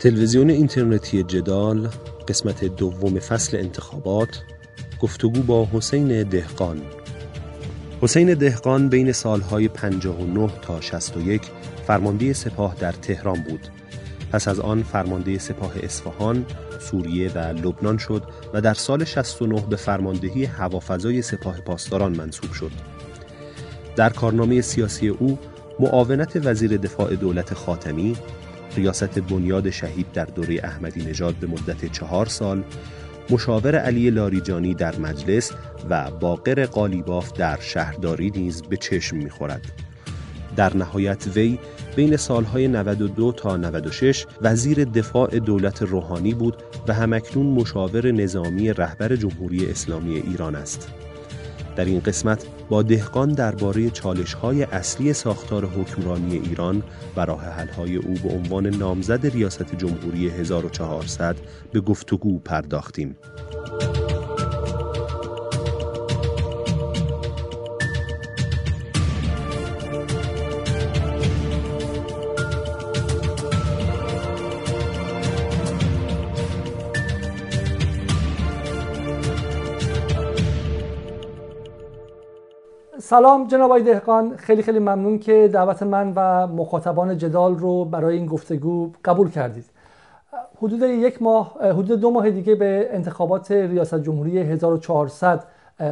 تلویزیون اینترنتی جدال قسمت دوم فصل انتخابات گفتگو با حسین دهقان حسین دهقان بین سالهای 59 تا 61 فرمانده سپاه در تهران بود پس از آن فرمانده سپاه اصفهان، سوریه و لبنان شد و در سال 69 به فرماندهی هوافضای سپاه پاسداران منصوب شد. در کارنامه سیاسی او معاونت وزیر دفاع دولت خاتمی، ریاست بنیاد شهید در دوره احمدی نژاد به مدت چهار سال، مشاور علی لاریجانی در مجلس و باقر قالیباف در شهرداری نیز به چشم می‌خورد. در نهایت وی بین سالهای 92 تا 96 وزیر دفاع دولت روحانی بود و همکنون مشاور نظامی رهبر جمهوری اسلامی ایران است. در این قسمت با دهقان درباره چالش‌های اصلی ساختار حکمرانی ایران و راه حل‌های او به عنوان نامزد ریاست جمهوری 1400 به گفتگو پرداختیم. سلام جناب آقای دهقان. خیلی خیلی ممنون که دعوت من و مخاطبان جدال رو برای این گفتگو قبول کردید. حدود یک ماه حدود دو ماه دیگه به انتخابات ریاست جمهوری 1400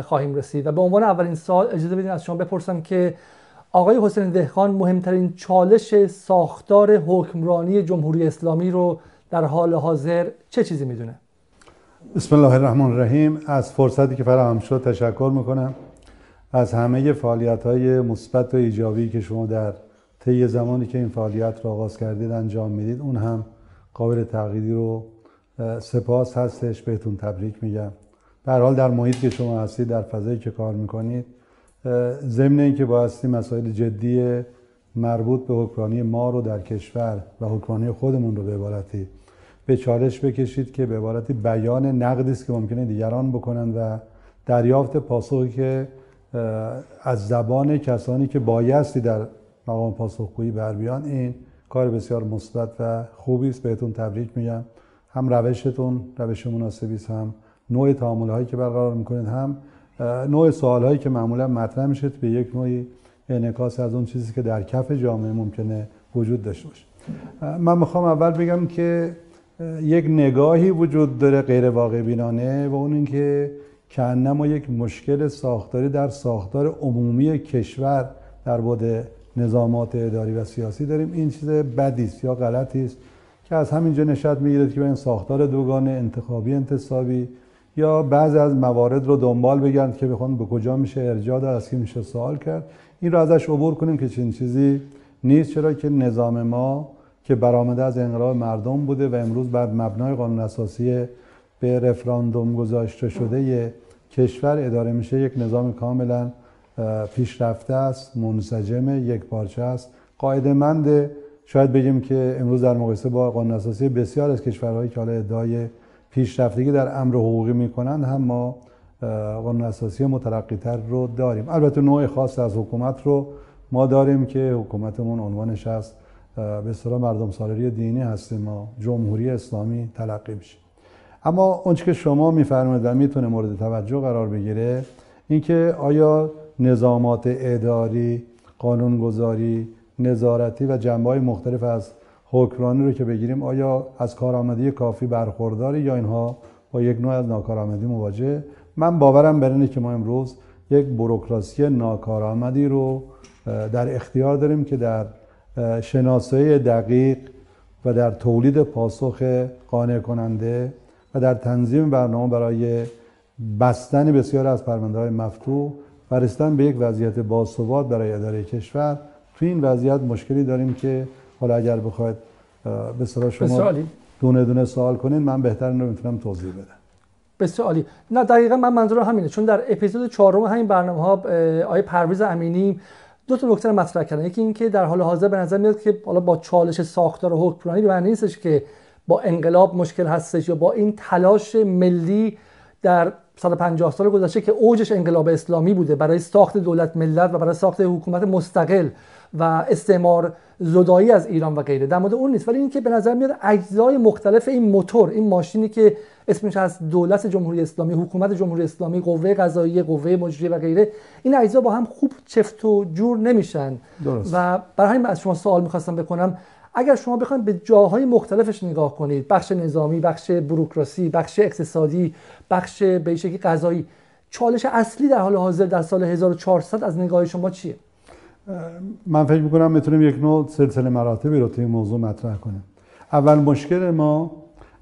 خواهیم رسید و به عنوان اولین سال اجازه بدین از شما بپرسم که آقای حسین دهقان مهمترین چالش ساختار حکمرانی جمهوری اسلامی رو در حال حاضر چه چیزی می‌دونه؟ بسم الله الرحمن الرحیم. از فرصتی که فراهم شد تشکر می‌کنم. از همه فعالیت های مثبت و ایجابی که شما در طی زمانی که این فعالیت را آغاز کردید انجام می‌دید اون هم قابل تغییری رو سپاس هستش بهتون تبریک میگم. به حال در محیط که شما هستید در فضایی که کار می‌کنید ضمن اینکه بایستی مسائل جدی مربوط به حکمرانی ما رو در کشور و حکمرانی خودمون رو به عبارتی به چالش بکشید که به عبارتی بیان نقدی است که ممکنه دیگران بکنن و دریافت پاسخی که از زبان کسانی که بایستی در مقام پاسخگویی بر بیان این کار بسیار مثبت و خوبی است بهتون تبریک میگم. هم روشتون روش مناسبی است هم نوع تعامل هایی که برقرار می‌کنید هم نوع سوال هایی که معمولا مطرح میشه به یک نوعی انعکاس از اون چیزی که در کف جامعه ممکنه وجود داشته باشه. من می‌خوام اول بگم که یک نگاهی وجود داره غیر واقع بینانه و اون اینکه که ما یک مشکل ساختاری در ساختار عمومی کشور در بود نظامات اداری و سیاسی داریم. این چیز بدی است یا غلطی است که از همینجا نشد می‌گیرد که به این ساختار دوگانه انتخابی انتصابی یا بعضی از موارد رو دنبال بگردند که بخوان به کجا میشه ارجاع داد از کی میشه سوال کرد. این رو ازش عبور کنیم که چنین چیزی نیست. چرا که نظام ما که برآمده از انقلاب مردم بوده و امروز بر مبنای قانون اساسی به رفراندوم گذاشته شده کشور اداره میشه یک نظام کاملا پیشرفته است منسجم یک پارچه است. قاعده مند شاید بگیم که امروز در مقایسه با قانون اساسی بسیار از کشورهایی که حالا ادعای پیشرفتگی در امر حقوقی می‌کنند هم ما قانون اساسی مترقی تر رو داریم. البته نوع خاص از حکومت رو ما داریم که حکومتمون عنوانش است به اصطلاح مردم سالاری دینی هستیم ما جمهوری اسلامی تلقی میشه. اما اونچه که شما میفرمایید و می‌تونه مورد توجه قرار بگیره اینکه آیا نظامات اداری قانونگذاری نظارتی و جنبه های مختلف از حکمرانی رو که بگیریم آیا از کارآمدی کافی برخورداری یا اینها با یک نوع از ناکارآمدی مواجه؟ من باورم بر اینه که ما امروز یک بروکراسی ناکارآمدی رو در اختیار داریم که در شناسایی دقیق و در تولید پاسخ قانع کننده و در تنظیم برنامه برای بستن بسیار از پرونده های مفتوح و رسیدن به یک وضعیت باثبات برای اداره کشور. تو این وضعیت مشکلی داریم که حالا اگر بخواید به صلاح شما دونه دونه سوال کنین من بهتر رو می‌تونم توضیح بدم. بسیار عالی. نه دقیقا من منظورم همینه چون در اپیزود چهارم همین برنامه ها آیه پرویز امینی دو تا نکته مطرح کردن. یکی اینکه در حال حاضر به نظر میاد که حالا با چالش ساختار حکمرانی به معنی نیستش که با انقلاب مشکل هستش یا با این تلاش ملی در 150 سال گذشته که اوجش انقلاب اسلامی بوده برای ساخت دولت ملت و برای ساخت حکومت مستقل و استعمار زدایی از ایران و غیره در مورد اون نیست ولی اینکه به نظر میاد اجزای مختلف این موتور این ماشینی که اسمش از دولت جمهوری اسلامی حکومت جمهوری اسلامی قوه قضاییه قوه مجریه و غیره این اجزا با هم خوب چفت و جور نمیشن درست. و برای همین از شما سوال می‌خواستم بکنم اگر شما بخواید به جاهای مختلفش نگاه کنید بخش نظامی بخش بروکراسی بخش اقتصادی بخش به قضایی چالش اصلی در حال حاضر در سال 1400 از نگاه شما چیه؟ من فکر می‌کنم می‌تونیم یک نوع سلسله مراتبی رو توی موضوع مطرح کنیم. اول مشکل ما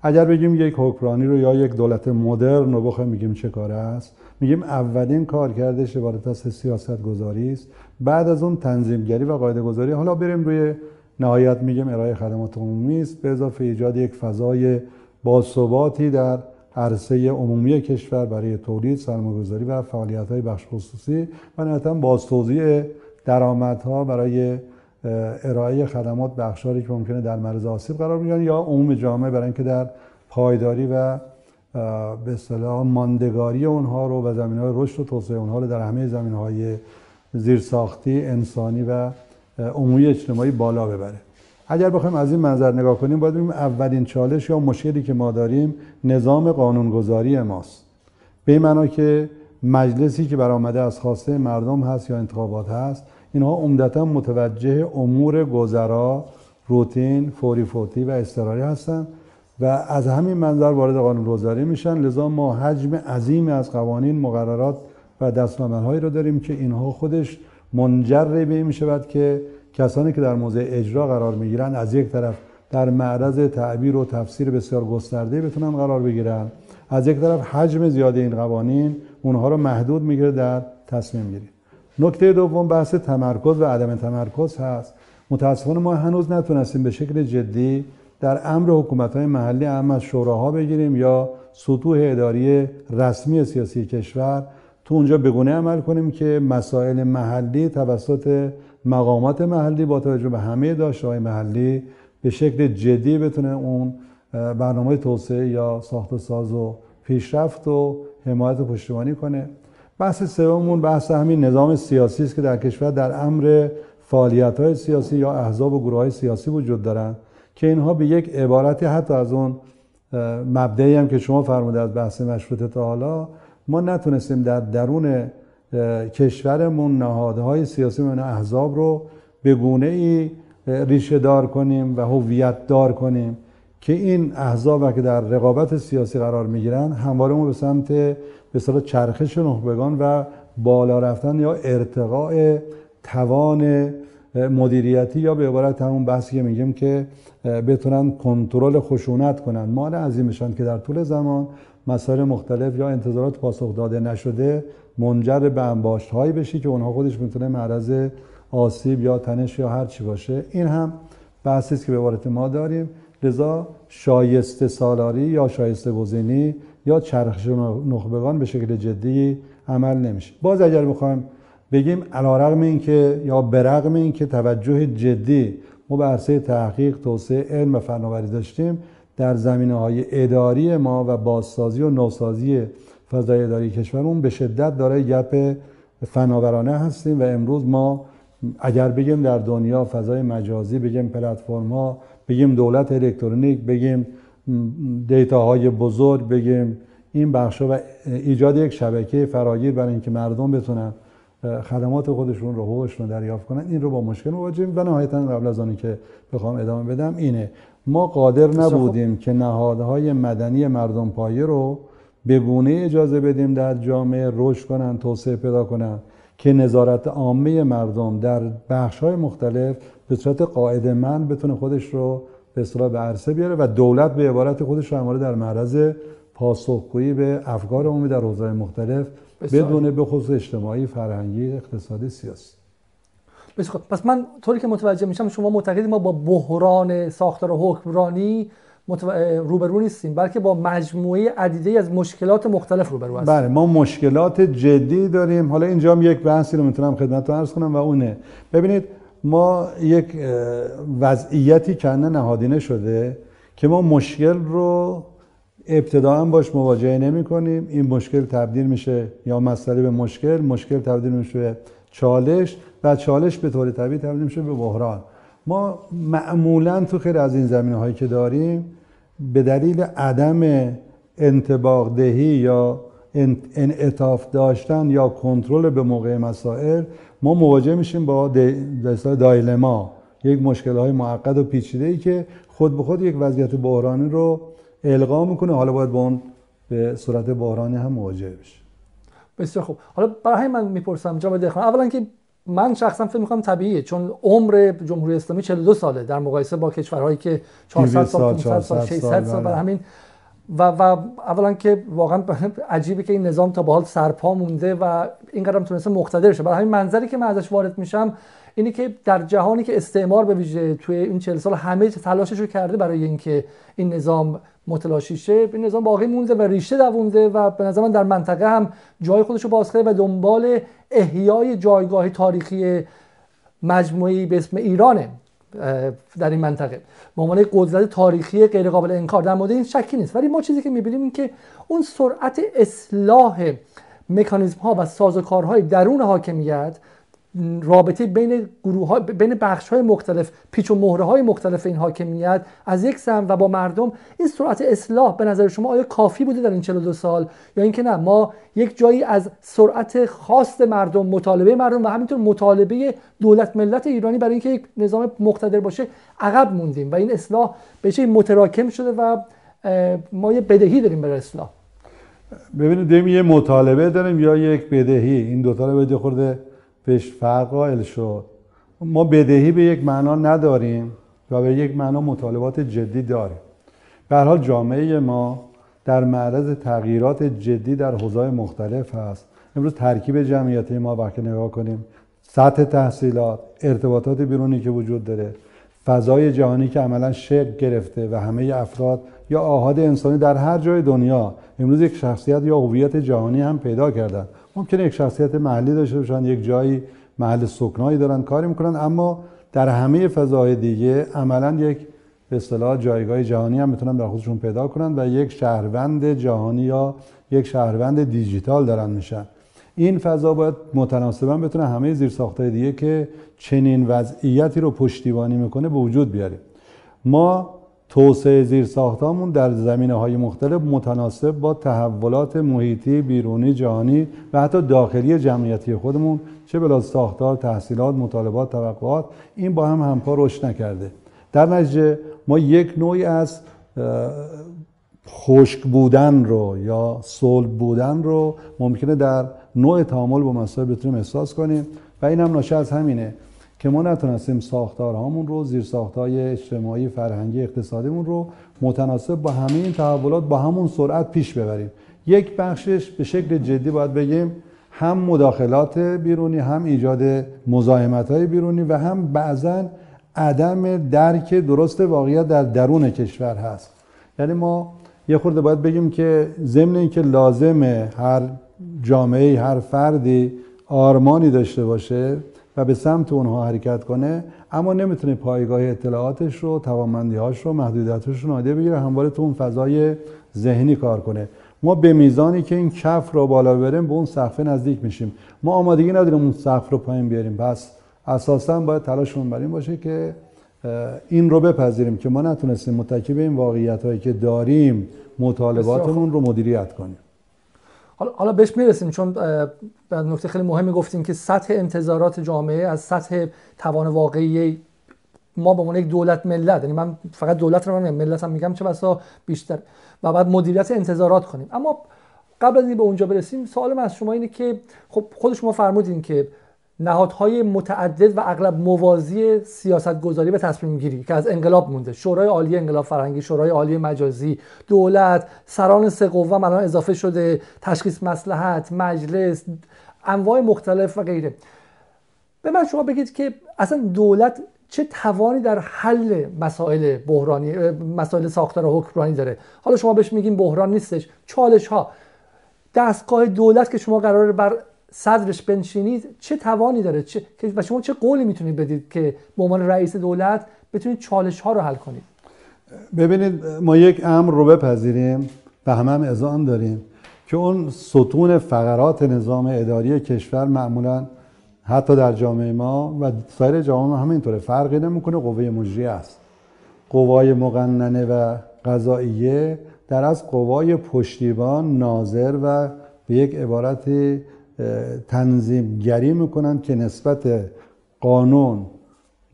اگر بگیم یک حکمرانی رو یا یک دولت مدرن رو بخوایم میگیم چه کار است میگیم اولین کار کردش عبارت از سیاست گذاری است. بعد از اون تنظیمگری و قاعده گذاری حالا بریم روی نهایت میگیم ارائه خدمات عمومی است. به اضافه ایجاد یک فضای باثباتی در عرصه عمومی کشور برای تولید سرمایه‌گذاری و فعالیت‌های بخش خصوصی و نهایتاً بازتوزیع درآمدها برای ارائه خدمات به اقشاری که ممکنه در معرض آسیب قرار بگیرن یا عموم جامعه برای اینکه در پایداری و به اصطلاح ماندگاری اونها رو و زمین های رشد و توسعه اونها رو در همه زمین های زیرساختی انسانی و عمومی اجتماعی بالا ببره. اگر بخوایم از این منظر نگاه کنیم باید ببینیم اولین چالش یا مشکلی که ما داریم نظام قانونگذاری ماست. به این معنا که مجلسی که برآمده از خواسته مردم هست یا انتخابات هست اینها عمدتا متوجه امور گذرا روتین فوری فوتی و اضطراری هستند و از همین منظر وارد قانون گذاری میشن. لذا ما حجم عظیم از قوانین مقررات و دستنامه‌هایی رو داریم که اینها خودش منجر به این می‌شود که کسانی که در موضع اجرا قرار می‌گیرن از یک طرف در معرض تعبیر و تفسیر بسیار گسترده بتونن قرار بگیرن از یک طرف حجم زیاد این قوانین اونها رو محدود می‌گیره در تصمیم گیری. نکته دوم بحث تمرکز و عدم تمرکز هست. متاسفانه ما هنوز نتونستیم به شکل جدی در امر حکومت های محلی هم از شوراها بگیریم یا سطوح اداری رسمی سیاسی کشور تو اونجا بگونه عمل کنیم که مسائل محلی توسط مقامات محلی با توجه به همه داشته های محلی به شکل جدی بتونه اون برنامه توسعه یا ساخت و ساز و پیشرفت و حمایت و پشتیبانی کنه. بحث سوممون بحث همین نظام سیاسی است که در کشور در امر فعالیت های سیاسی یا احزاب و گروه های سیاسی وجود دارن که اینها به یک عبارتی حتی از اون مبدعی هم که شما فرموده از بحث مشروطه تا حالا ما نتونستیم در درون کشورمون نهادهای سیاسی و احزاب رو به گونه ای ریشه دار کنیم و هویت دار کنیم که این احزاب که در رقابت سیاسی قرار می‌گیرن همواره ما به سمت به صلاح چرخش نخبگان و بالا رفتن یا ارتقاء توان مدیریتی یا به عبارت همون بحثی که میگیم که بتونن کنترل خشونت کنن. مال عظیمشان که در طول زمان مسائل مختلف یا انتظارات پاسخ داده نشده منجر به انباشت هایی بشی که اونها خودش می‌تونه معرض آسیب یا تنش یا هر چی باشه. این هم بحثی است که به عبارت ما داریم. لذا شایسته سالاری یا شایسته گزینی یا چرخش نخبگان به شکل جدی عمل نمیشه. باز اگر بخوایم بگیم علیرغم اینکه یا برغم اینکه توجه جدی ما به عرصه تحقیق توسعه علم و فناوری داشتیم در زمینه های اداری ما و بازسازی و نوسازی فضای اداری کشورمون به شدت داره گپ فناورانه هستیم و امروز ما اگر بگیم در دنیا فضای مجازی بگیم پلتفرم ها بگیم دولت الکترونیک بگیم دیتاهای بزرگ بگیم این بخش و ایجاد یک شبکه فراگیر برای اینکه مردم بتونن خدمات خودشون رو حقوقشون دریافت کنن این رو با مشکل مواجهیم. و نهایتا قبل از آنی که بخوام ادامه بدم اینه ما قادر نبودیم که نهادهای مدنی مردم پایه رو به گونه اجازه بدیم در جامعه رشد کنن توسعه پیدا کنن که نظارت عامه مردم در بخش های مختلف به صورت قاعده من بتونه خودش رو به اصطلاح به عرصه بیاره و دولت به عبارت خودش رو همواره در معرض پاسخگویی به افکار عمومی در حوزه‌های مختلف بدون به خصوص اجتماعی، فرهنگی، اقتصادی، سیاسی. بسیار پس من طوری که متوجه میشم شما معتقدید ما با بحران ساختار حکمرانی متو... روبرو نیستیم بلکه با مجموعه عدیده از مشکلات مختلف روبرو هستیم. بله ما مشکلات جدی داریم. حالا اینجا هم یک بحثی رو می‌تونم خدمتتون عرض کنم و اونه. ببینید ما یک وضعیتی کنه نهادینه شده که ما مشکل رو ابتداعا باش مواجهه نمی کنیم. این مشکل تبدیل میشه یا مسئله به مشکل مشکل تبدیل میشه به چالش. و چالش به طور طبیعی تبدیل میشه به بحران. ما معمولا تو خیلی از این زمینه هایی که داریم به دلیل عدم انتباق دهی یا انعطاف داشتن یا کنترل به موقع مسائل ما مواجه میشیم با دایلما یک مشکل های معقد و پیچیده ای که خود به خود یک وضعیت بحرانی رو القا می‌کنه. حالا باید با اون به صورت بحرانی هم مواجه بشه بسیار خوب. حالا برای من می‌پرسم جناب دهخان اولا که من شخصا فکر می‌کنم طبیعیه چون عمر جمهوری اسلامی 42 ساله در مقایسه با کشورهایی که 400 سال 500 سال 600 سال برای همین. و, و اولا که واقعا عجیبه که این نظام تا به حال سرپا مونده و این قدم تونسته مقتدر شه. برای همین منظری که من ازش وارد میشم اینی که در جهانی که استعمار به ویژه توی این 40 سال همه تلاشش رو کرده برای اینکه این نظام متلاشی شه این نظام باقی مونده و ریشه دوونده و به نظر من در منطقه هم جای خودش رو باز و دنبال احیای جایگاه تاریخی مجموعی به اسم ایرانه در این منطقه. به عنوان قدرت تاریخی غیر قابل انکار. در مورد این شکی نیست. ولی ما چیزی که می‌بینیم این که اون سرعت اصلاح مکانیزم ها و سازوکارهای درون حاکمیت رابطه بین گروه ها بین بخش های مختلف پیچ و مهره های مختلف این حاکمیت از یک سم و با مردم این سرعت اصلاح به نظر شما آیا کافی بوده در این 42 سال؟ یا اینکه نه ما یک جایی از سرعت خاص مردم مطالبه مردم و همینطور مطالبه دولت ملت ایرانی برای اینکه یک نظام مقتدر باشه عقب موندیم و این اصلاح به چه متراکم شده و ما یه بدهی داریم برای اصلاح. ببینید یه مطالبه داریم یا یک بدهی؟ این دو تا رو خورده بهش فرق قائل شد. ما بدهی به یک معنا نداریم و به یک معنا مطالبات جدی داریم. به حال جامعه ما در معرض تغییرات جدی در حوزه‌های مختلف هست. امروز ترکیب جمعیتی ما وقتی نگاه کنیم سطح تحصیلات ارتباطات بیرونی که وجود داره فضای جهانی که عملا شکل گرفته و همه افراد یا آهاد انسانی در هر جای دنیا امروز یک شخصیت یا هویت جهانی هم پیدا کردن. ممکنه یک شخصیت محلی داشته باشن یک جایی محل سکنایی دارن کاری می‌کنن اما در همه فضاهای دیگه عملا یک به اصطلاح جایگاه جهانی هم می‌تونن در خودشون پیدا کنن و یک شهروند جهانی یا یک شهروند دیجیتال دارن میشن. این فضا باید متناسبا بتونه همه زیرساختهای دیگه که چنین وضعیتی رو پشتیبانی می‌کنه به وجود بیاره. ما توسعه زیر ساختامون در زمینه های مختلف متناسب با تحولات محیطی بیرونی جهانی و حتی داخلی جمعیتی خودمون چه بلا ساختار تحصیلات مطالبات توقعات این با هم همپا رشد نکرده. در نتیجه ما یک نوعی از خشک بودن رو یا صلب بودن رو ممکنه در نوع تعامل با مسائل بتونیم احساس کنیم و این هم ناشی از همینه. که ما نتونستیم ساختارهامون رو زیر ساختای اجتماعی فرهنگی اقتصادیمون رو متناسب با همه این تحولات با همون سرعت پیش ببریم. یک بخشش به شکل جدی باید بگیم هم مداخلات بیرونی هم ایجاد مزاحمت های بیرونی و هم بعضا عدم درک درست واقعیت در درون کشور هست. یعنی ما یه خورده باید بگیم که ضمن اینکه لازمه هر جامعه هر فردی آرمانی داشته باشه و به سمت اونها حرکت کنه اما نمی‌تونه پایگاه اطلاعاتش رو توانمندیهاش رو محدودیتش رو نادیده بگیره همواره تو اون فضای ذهنی کار کنه. ما به میزانی که این کف رو بالا ببریم به اون سقف نزدیک میشیم. ما آمادگی نداریم اون سقف رو پایین بیاریم. پس اساسا باید تلاشمون بر این باشه که این رو بپذیریم که ما نتونستیم متکی به این واقعیت هایی که داریم مطالباتمون رو مدیریت کنیم. حالا حالا بهش می‌رسیم چون نکته خیلی مهمی گفتیم که سطح انتظارات جامعه از سطح توان واقعی ما به عنوان یک دولت ملت یعنی من فقط دولت رو نمیگم ملت هم میگم چه بسا بیشتر. و بعد مدیریت انتظارات کنیم. اما قبل از اینکه به اونجا برسیم سوال من از شما اینه که خب خود شما فرمودین که نهادهای متعدد و اغلب موازی سیاست گذاری و تصمیم گیری که از انقلاب مونده. شورای عالی انقلاب فرهنگی شورای عالی مجازی دولت سران سه قوه الان اضافه شده تشخیص مسلحت مجلس انواع مختلف و غیره. به من شما بگید که اصلا دولت چه توانی در حل مسائل بحرانی مسائل ساختار حکمرانی داره؟ حالا شما بهش میگین بحران نیستش. چالش ها دستگاه دولت که شما قرار بر صدرش بنشینید چه توانی داره؟ چه و شما چه قولی می‌تونید بدید که به عنوان رئیس دولت بتونید چالش ها رو حل کنید؟ ببینید ما یک امر رو بپذیریم و همه هم اذعان داریم که اون ستون فقرات نظام اداری کشور معمولا حتی در جامعه ما و سایر جامعه همینطوره. فرقی نمی‌کنه قوه مجریه است. قوای مقننه و قضاییه در از قوای پشتیبان ناظر و به یک عبارت تنظیمگری می‌کنند که نسبت قانون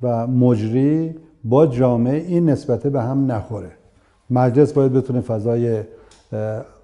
و مجری با جامعه این نسبته به هم نخوره. مجلس باید بتونه فضای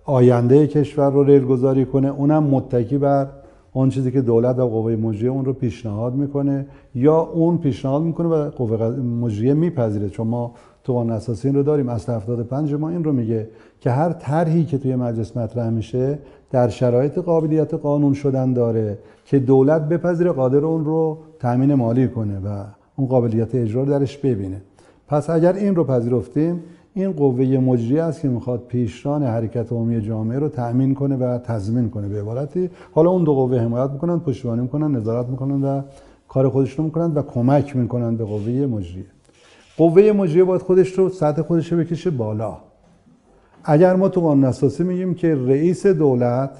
آینده کشور رو ریل کنه. اونم متکی بر اون چیزی که دولت و قوه مجریه اون رو پیشنهاد می‌کنه یا اون پیشنهاد می‌کنه و قوه مجریه میپذیره. چون ما تو قانون اساسی این رو داریم. اصل 75 ما این رو میگه که هر طرحی که توی مجلس مطرح میشه در شرایط قابلیت قانون شدن داره که دولت بپذیره قادر اون رو تامین مالی کنه و اون قابلیت اجرا درش ببینه. پس اگر این رو پذیرفتیم این قوه مجری است که می‌خواد پیشران حرکت عمومی جامعه رو تأمین کنه و تضمین کنه به عبارتی. حالا اون دو قوه حمایت می‌کنن پشتیبانی می‌کنن نظارت می‌کنن و کار خودشون می‌کنن و کمک می‌کنن به قوه مجریه قوه مجریه باید خودش رو سطح خودش رو بکشه بالا. اگر ما تو قانون اساسی میگیم که رئیس دولت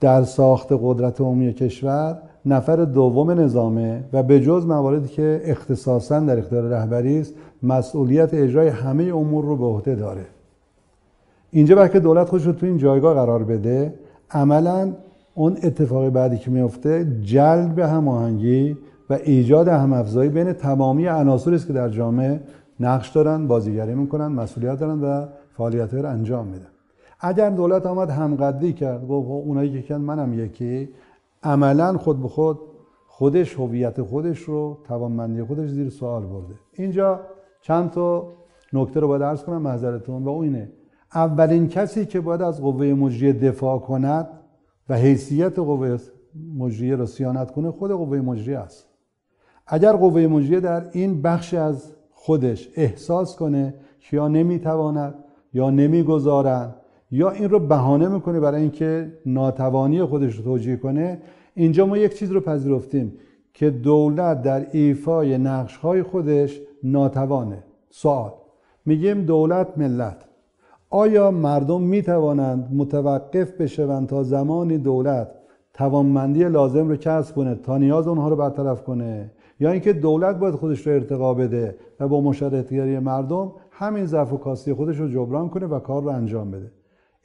در ساخت قدرت عمومی کشور نفر دوم نظامه و به جز مواردی که اختصاصا در اختیار رهبری است مسئولیت اجرای همه امور رو به عهده داره. اینجا وقتی دولت خودش رو تو این جایگاه قرار بده عملا اون اتفاقی بعدی که میفته جلب هماهنگی و ایجاد همافزایی بین تمامی عناصری است که در جامعه نقش دارن بازیگری می‌کنن مسئولیت دارن و فعالیت رو انجام میدن اگر دولت آمد همقدری کرد گفت اونایی که کن منم یکی. عملا خود به خود خودش هویت خودش رو توانمندی خودش زیر سوال برده. اینجا چند تا نکته رو باید عرض کنم محضرتون و اون اینه. اولین کسی که باید از قوه مجریه دفاع کند و حیثیت قوه مجریه رو سیانت کنه خود قوه مجریه است. اگر قوه مجریه در این بخش از خودش احساس کنه که یا نمی‌تواند یا نمی‌گذارند یا این رو بهانه می‌کنه برای اینکه ناتوانی خودش رو توجیه کنه. اینجا ما یک چیز رو پذیرفتیم که دولت در ایفای نقش های خودش ناتوانه. سوال. میگیم دولت ملت. آیا مردم می‌توانند متوقف بشوند تا زمانی دولت توانمندی لازم رو کسب کنه تا نیاز اونها رو برطرف کنه؟ یا اینکه دولت باید خودش رو ارتقا بده و با مشارکتگری مردم همین ضعف و کاستی خودش رو جبران کنه و کار رو انجام بده.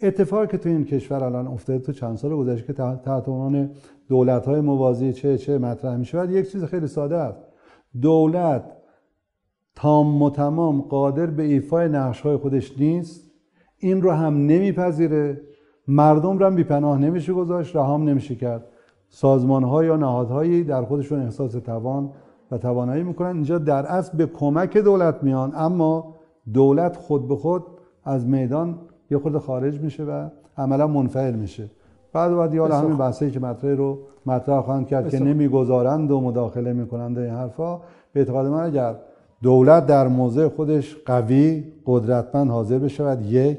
اتفاقی که تو این کشور الان افتاده تو چند سال گذشته که تحت عنوان دولت های موازی چه چه مطرح می شود یک چیز خیلی ساده است. دولت تام و تمام قادر به ایفای نقش های خودش نیست. این رو هم نمیپذیره. مردم رو هم بیپناه نمیشه گذاشت رهام نمیشه کرد. سازمان ها یا نهادهایی در خودشون احساس توان و توانایی می‌کنن. اینجا در اصل به کمک دولت میان اما دولت خود به خود از میدان یه خود خارج میشه و عملا منفعل میشه. بعد بعد حالا همین بحثی که مطرح رو مطرح خواهند کرد که نمی‌گذارند و مداخله می‌کنند این حرفا به اعتقاد من اگر دولت در موضع خودش قوی قدرتمند حاضر بشود یک.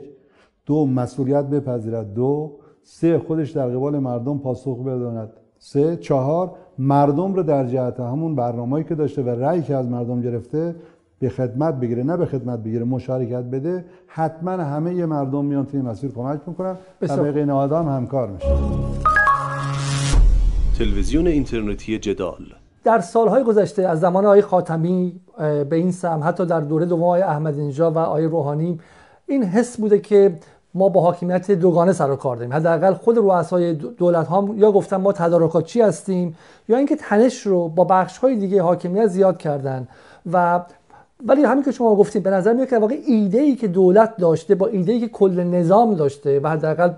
دو مسئولیت بپذیرد. دو سه خودش در قبال مردم پاسخ بداند. سه چهار مردم رو در جهت همون برنامه‌ای که داشته و رأی که از مردم گرفته به خدمت بگیره نه به خدمت بگیره مشارکت بده حتما همه مردم میان توی مسیر کمک می‌کنن و به هم همکار میشن. تلویزیون اینترنتی جدال. در سالهای گذشته از زمان آقای خاتمی به این سم حتی در دوره دوم آقای احمدی نژاد و آقای روحانی این حس بوده که ما با حاکمیت دوگانه سر و کار داریم. حداقل خود رؤسای دولت ها یا گفتن ما تدارکاتچی هستیم یا اینکه تنش رو با بخش های دیگه حاکمیت زیاد کردن و ولی همین که شما گفتیم به نظر میاد که واقع ایده ای که دولت داشته با ایده ای که کل نظام داشته و حداقل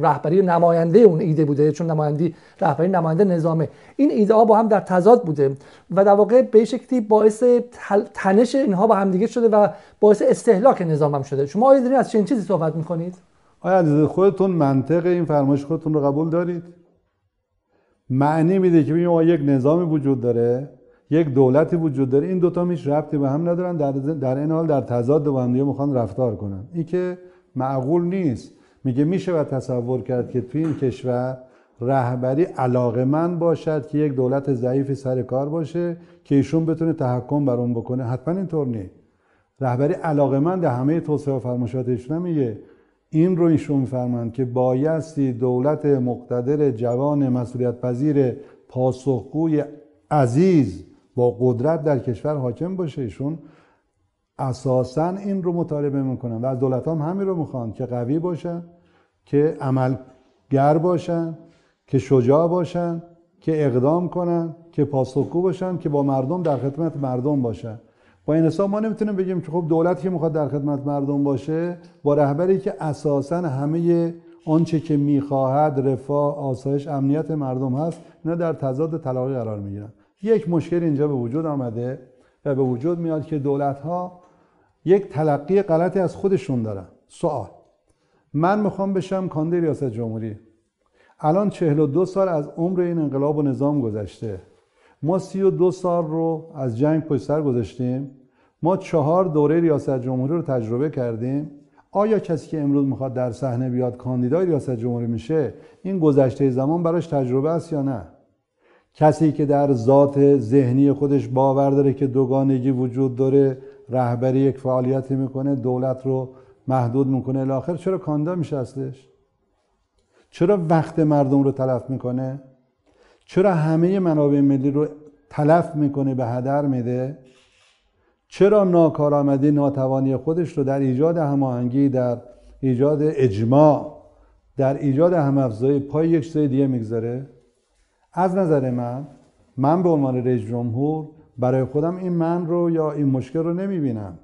رهبری نماینده اون ایده بوده چون نمایندی رهبری نماینده نظامه. این ایده ها با هم در تضاد بوده و در واقع به شکلی باعث تنش اینها با هم دیگه شده و باعث استهلاک نظام هم شده. شما آیا از چنین چیزی صحبت می‌کنید؟ آیا خودتون منطق این فرمایش خودتون رو قبول دارید؟ معنی میده که ما یک نظامی وجود داره. یک دولتی وجود داره. این دوتا میش ربطی به هم ندارن. در, در این حال در تضاد با هم می‌خوان رفتار کنن. این که معقول نیست. میگه میشه و تصور کرد که توی این کشور رهبری علاقه من باشد که یک دولت ضعیفی سر کار باشه که ایشون بتونه تحکم بر اون بکنه. حتما اینطور نیست. رهبری علاقه من در همه توسعه و فرمایشات ایشون میگه. این رو ایشون میفرمند که بایستی دولت مقتدر جوان مسئولیت پذیر پاسخگوی عزیز با قدرت در کشور حاکم باشه ایشون. اساسا این رو مطالبه می‌کنن و از دولت هم همین رو می‌خوان که قوی باشن که عملگر باشن که شجاع باشن که اقدام کنن که پاسخگو باشن که با مردم در خدمت مردم باشن. با این حساب ما نمی‌تونیم بگیم که خب دولتی که می‌خواد در خدمت مردم باشه با رهبری که اساسا همه آنچه که می‌خواهد رفاه آسایش امنیت مردم هست اینا در تضاد تلاقی قرار می‌گیرن. یک مشکل اینجا به وجود آمده و به وجود میاد که دولت ها یک تلقی غلطی از خودشون دارن. سوال. من می‌خوام بشم کاندید ریاست جمهوری. الان 42 سال از عمر این انقلاب و نظام گذشته. ما 32 سال رو از جنگ پشت سر گذاشتیم. ما چهار دوره ریاست جمهوری رو تجربه کردیم. آیا کسی که امروز می‌خواد در صحنه بیاد کاندیدای ریاست جمهوری میشه این گذشته زمان براش تجربه است یا نه؟ کسی که در ذات ذهنی خودش باور داره که دوگانگی وجود داره رهبری یک فعالیتی می‌کنه دولت رو محدود می‌کنه الاخر چرا کاندا میشه اصلش چرا وقت مردم رو تلف می‌کنه؟ چرا همه منابع ملی رو تلف می‌کنه به هدر میده؟ چرا ناکارآمدی ناتوانی خودش رو در ایجاد هماهنگی در ایجاد اجماع در ایجاد همافزایی پای یک چیز دیگه می‌گذاره؟ از نظر من من به عنوان رئیس جمهور برای خودم این من رو یا این مشکل رو نمی‌بینم.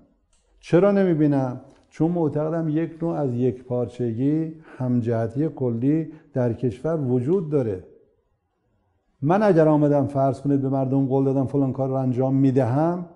چرا نمی‌بینم؟ چون معتقدم یک نوع از یک پارچگی همجهتی کلی در کشور وجود داره. من اگر آمدم فرض کنید به مردم قول دادم فلان کار رو انجام می‌دهم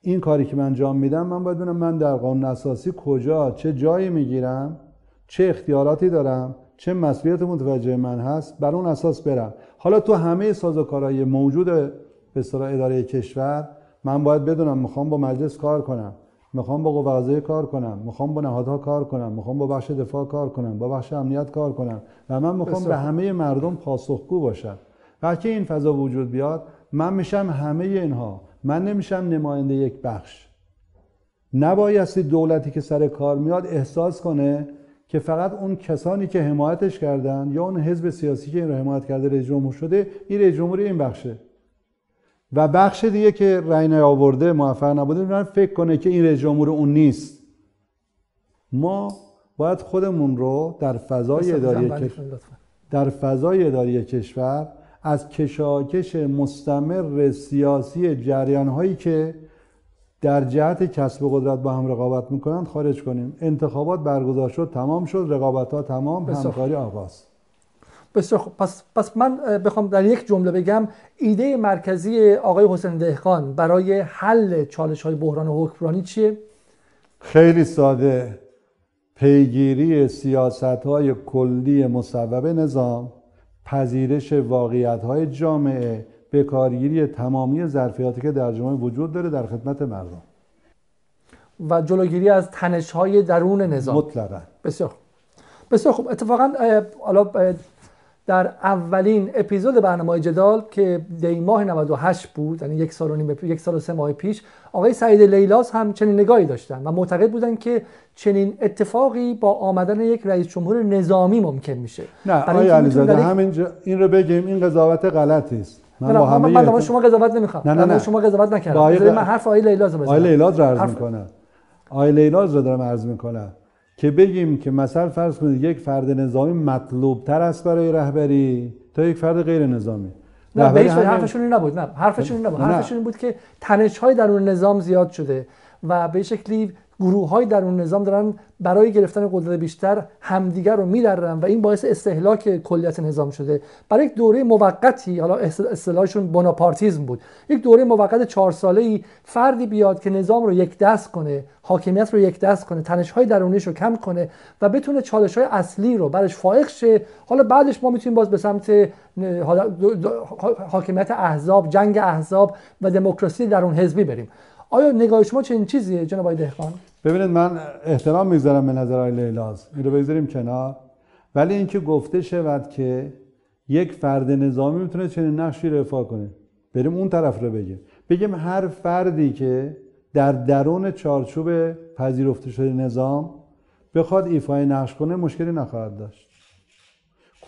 این کاری که من انجام میدم من باید ببینم من در قانون اساسی کجا چه جایی می‌گیرم چه اختیاراتی دارم. چه مسئولیت متوجه من هست بر اون اساس برم. حالا تو همه سازوکارهای موجود به اصطلاح اداره کشور من باید بدونم می‌خوام با مجلس کار کنم می‌خوام با قوه کار کنم می‌خوام با نهادها کار کنم می‌خوام با بخش دفاع کار کنم با بخش امنیت کار کنم و من می‌خوام به همه مردم پاسخگو باشم. وقتی این فضا وجود بیاد من میشم همه اینها. من نمیشم نماینده یک بخش. نبایستی دولتی که سر کار میاد احساس کنه که فقط اون کسانی که حمایتش کردن یا اون حزب سیاسی که این رو حمایت کرده رئیس جمهور شده این رئیس جمهوری این بخشه. و بخش دیگه که رأی نیاورده موفق نبوده فکر کنه که این رئیس جمهور اون نیست. ما باید خودمون رو در فضای اداری در فضای اداری کشور از کشاکش مستمر سیاسی جریان هایی که در جهت کسب قدرت با هم رقابت می‌کنند خارج کنیم انتخابات برگزار شد تمام شد رقابت ها تمام همکاری آغاز. بسیار خوب. پس, پس من بخوام در یک جمله بگم ایده مرکزی آقای حسین دهقان برای حل چالش های بحران حکمرانی چیه؟ خیلی ساده. پیگیری سیاست های کلی مصوب نظام پذیرش واقعیت های جامعه به کارگیری تمامی ظرفیاتی که در جامعه وجود داره در خدمت مردم. و جلوگیری از تنش های درون نظام. مطلقا. بسیار بسیار خوب. اتفاقا حالا در اولین اپیزود برنامه جدال که دی ماه 98 بود یعنی یک سال و نیم یک سال و سه ماه پیش آقای سعید لیلاس هم چنین نگاهی داشتن و معتقد بودن که چنین اتفاقی با آمدن یک رئیس جمهور نظامی ممکن میشه. نه آقای علیزاده همین این رو بگیم این قضاوت غلطی است. من با همه من شما قضاوت نمی‌خوام. نه نه, نه. شما قضاوت نکردم. من حرف آقای لیلاز رو آقای لیلاز رو عرض می‌کنم آقای لیلاز رو دارم عرض می‌کنم که بگیم که مثلا فرض کنید یک فرد نظامی مطلوب تر است برای رهبری تا یک فرد غیر نظامی. نه حرفشون این نبود. نه حرفشون این نبود. حرفشون این بود که تنش های در اون نظام زیاد شده و به شکلی گروه های در اون نظام دارن برای گرفتن قدرت بیشتر همدیگر رو میدرن و این باعث استهلاک کلیت نظام شده. برای یک دوره موقتی حالا اصطلاحشون بوناپارتیزم بود. یک دوره موقت چهار ساله ای فردی بیاد که نظام رو یک دست کنه حاکمیت رو یک دست کنه تنش های درونیش رو کم کنه و بتونه چالش های اصلی رو برش فائق شه. حالا بعدش ما می‌تونیم باز به سمت حاکمیت احزاب جنگ احزاب و دموکراسی درون حزبی بریم. آیا نگاه شما چه این چیزیه جناب آقای دهقان؟ ببینید من احترام می‌ذارم به نظر آقای لیلاز این رو بگذاریم کنار. ولی اینکه گفته شود که یک فرد نظامی می‌تونه چنین نقشی رو افا کنه. بریم اون طرف رو بگیم. بگیم هر فردی که در درون چارچوب پذیرفته شده نظام بخواد ایفای نقش کنه مشکلی نخواهد داشت.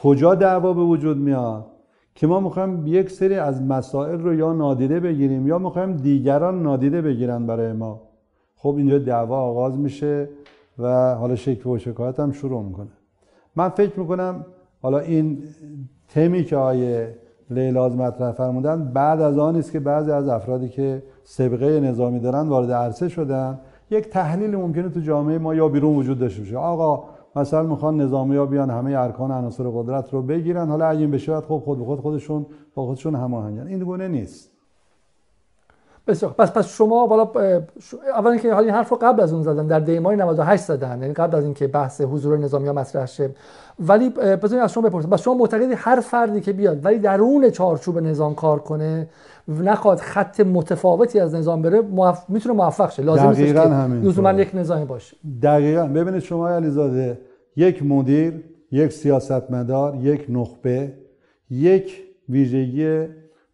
کجا دعوا به وجود میاد؟ که ما می‌خوایم یک سری از مسائل رو یا نادیده بگیریم یا می‌خوایم دیگران نادیده بگیرن برای ما. خب اینجا دعوا آغاز میشه و حالا شکل و شکایت هم شروع می‌کنه. من فکر می‌کنم حالا این تمی که آیه لیلاز مطرح فرمودن بعد از آن است که بعضی از افرادی که سبقه نظامی دارن وارد عرصه شدن یک تحلیل ممکنه تو جامعه ما یا بیرون وجود داشته باشه. آقا مثلا می‌خوان نظامی ها بیان همه ارکان عناصر قدرت رو بگیرن. حالا اگه این بشه خب خود به خود خودشون با خودشون هماهنگن. این گونه نیست. بسیار پس پس شما بالا اولا که حالا این حرف رو قبل از اون زدن در دیمای 98 زدن یعنی قبل از اینکه بحث حضور نظامی ها مطرح شه. ولی بذارید از شما بپرسم. بس شما معتقدی هر فردی که بیاد ولی درون چارچوب نظام کار کنه نخواد خط متفاوتی از نظام بره موف... می‌تونه موفق شه. لازم نیست که لزوما یک نظامی باشه. دقیقا. ببینید شما علیزاده یک مدیر یک سیاستمدار یک نخبه یک ویژگی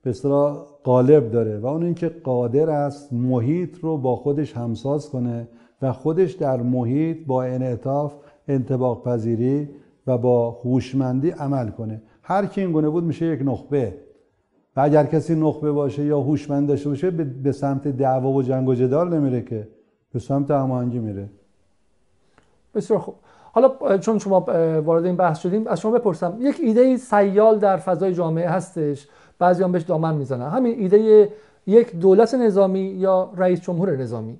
به اصطلاح قالب داره و اون اینکه قادر است محیط رو با خودش همساز کنه و خودش در محیط با انعطاف انتباق پذیری و با هوشمندی عمل کنه. هر کی این گونه بود میشه یک نخبه. و اگر کسی نخبه باشه یا هوشمند داشته باشه به سمت دعوا و جنگ و جدال نمیره که. به سمت هماهنگی میره. بسیار خوب. حالا چون شما وارد این بحث شدیم از شما بپرسم. یک ایده سیال در فضای جامعه هستش. بعضی هم بهش دامن می‌زنن. همین ایده یک دولت نظامی یا رئیس جمهور نظامی.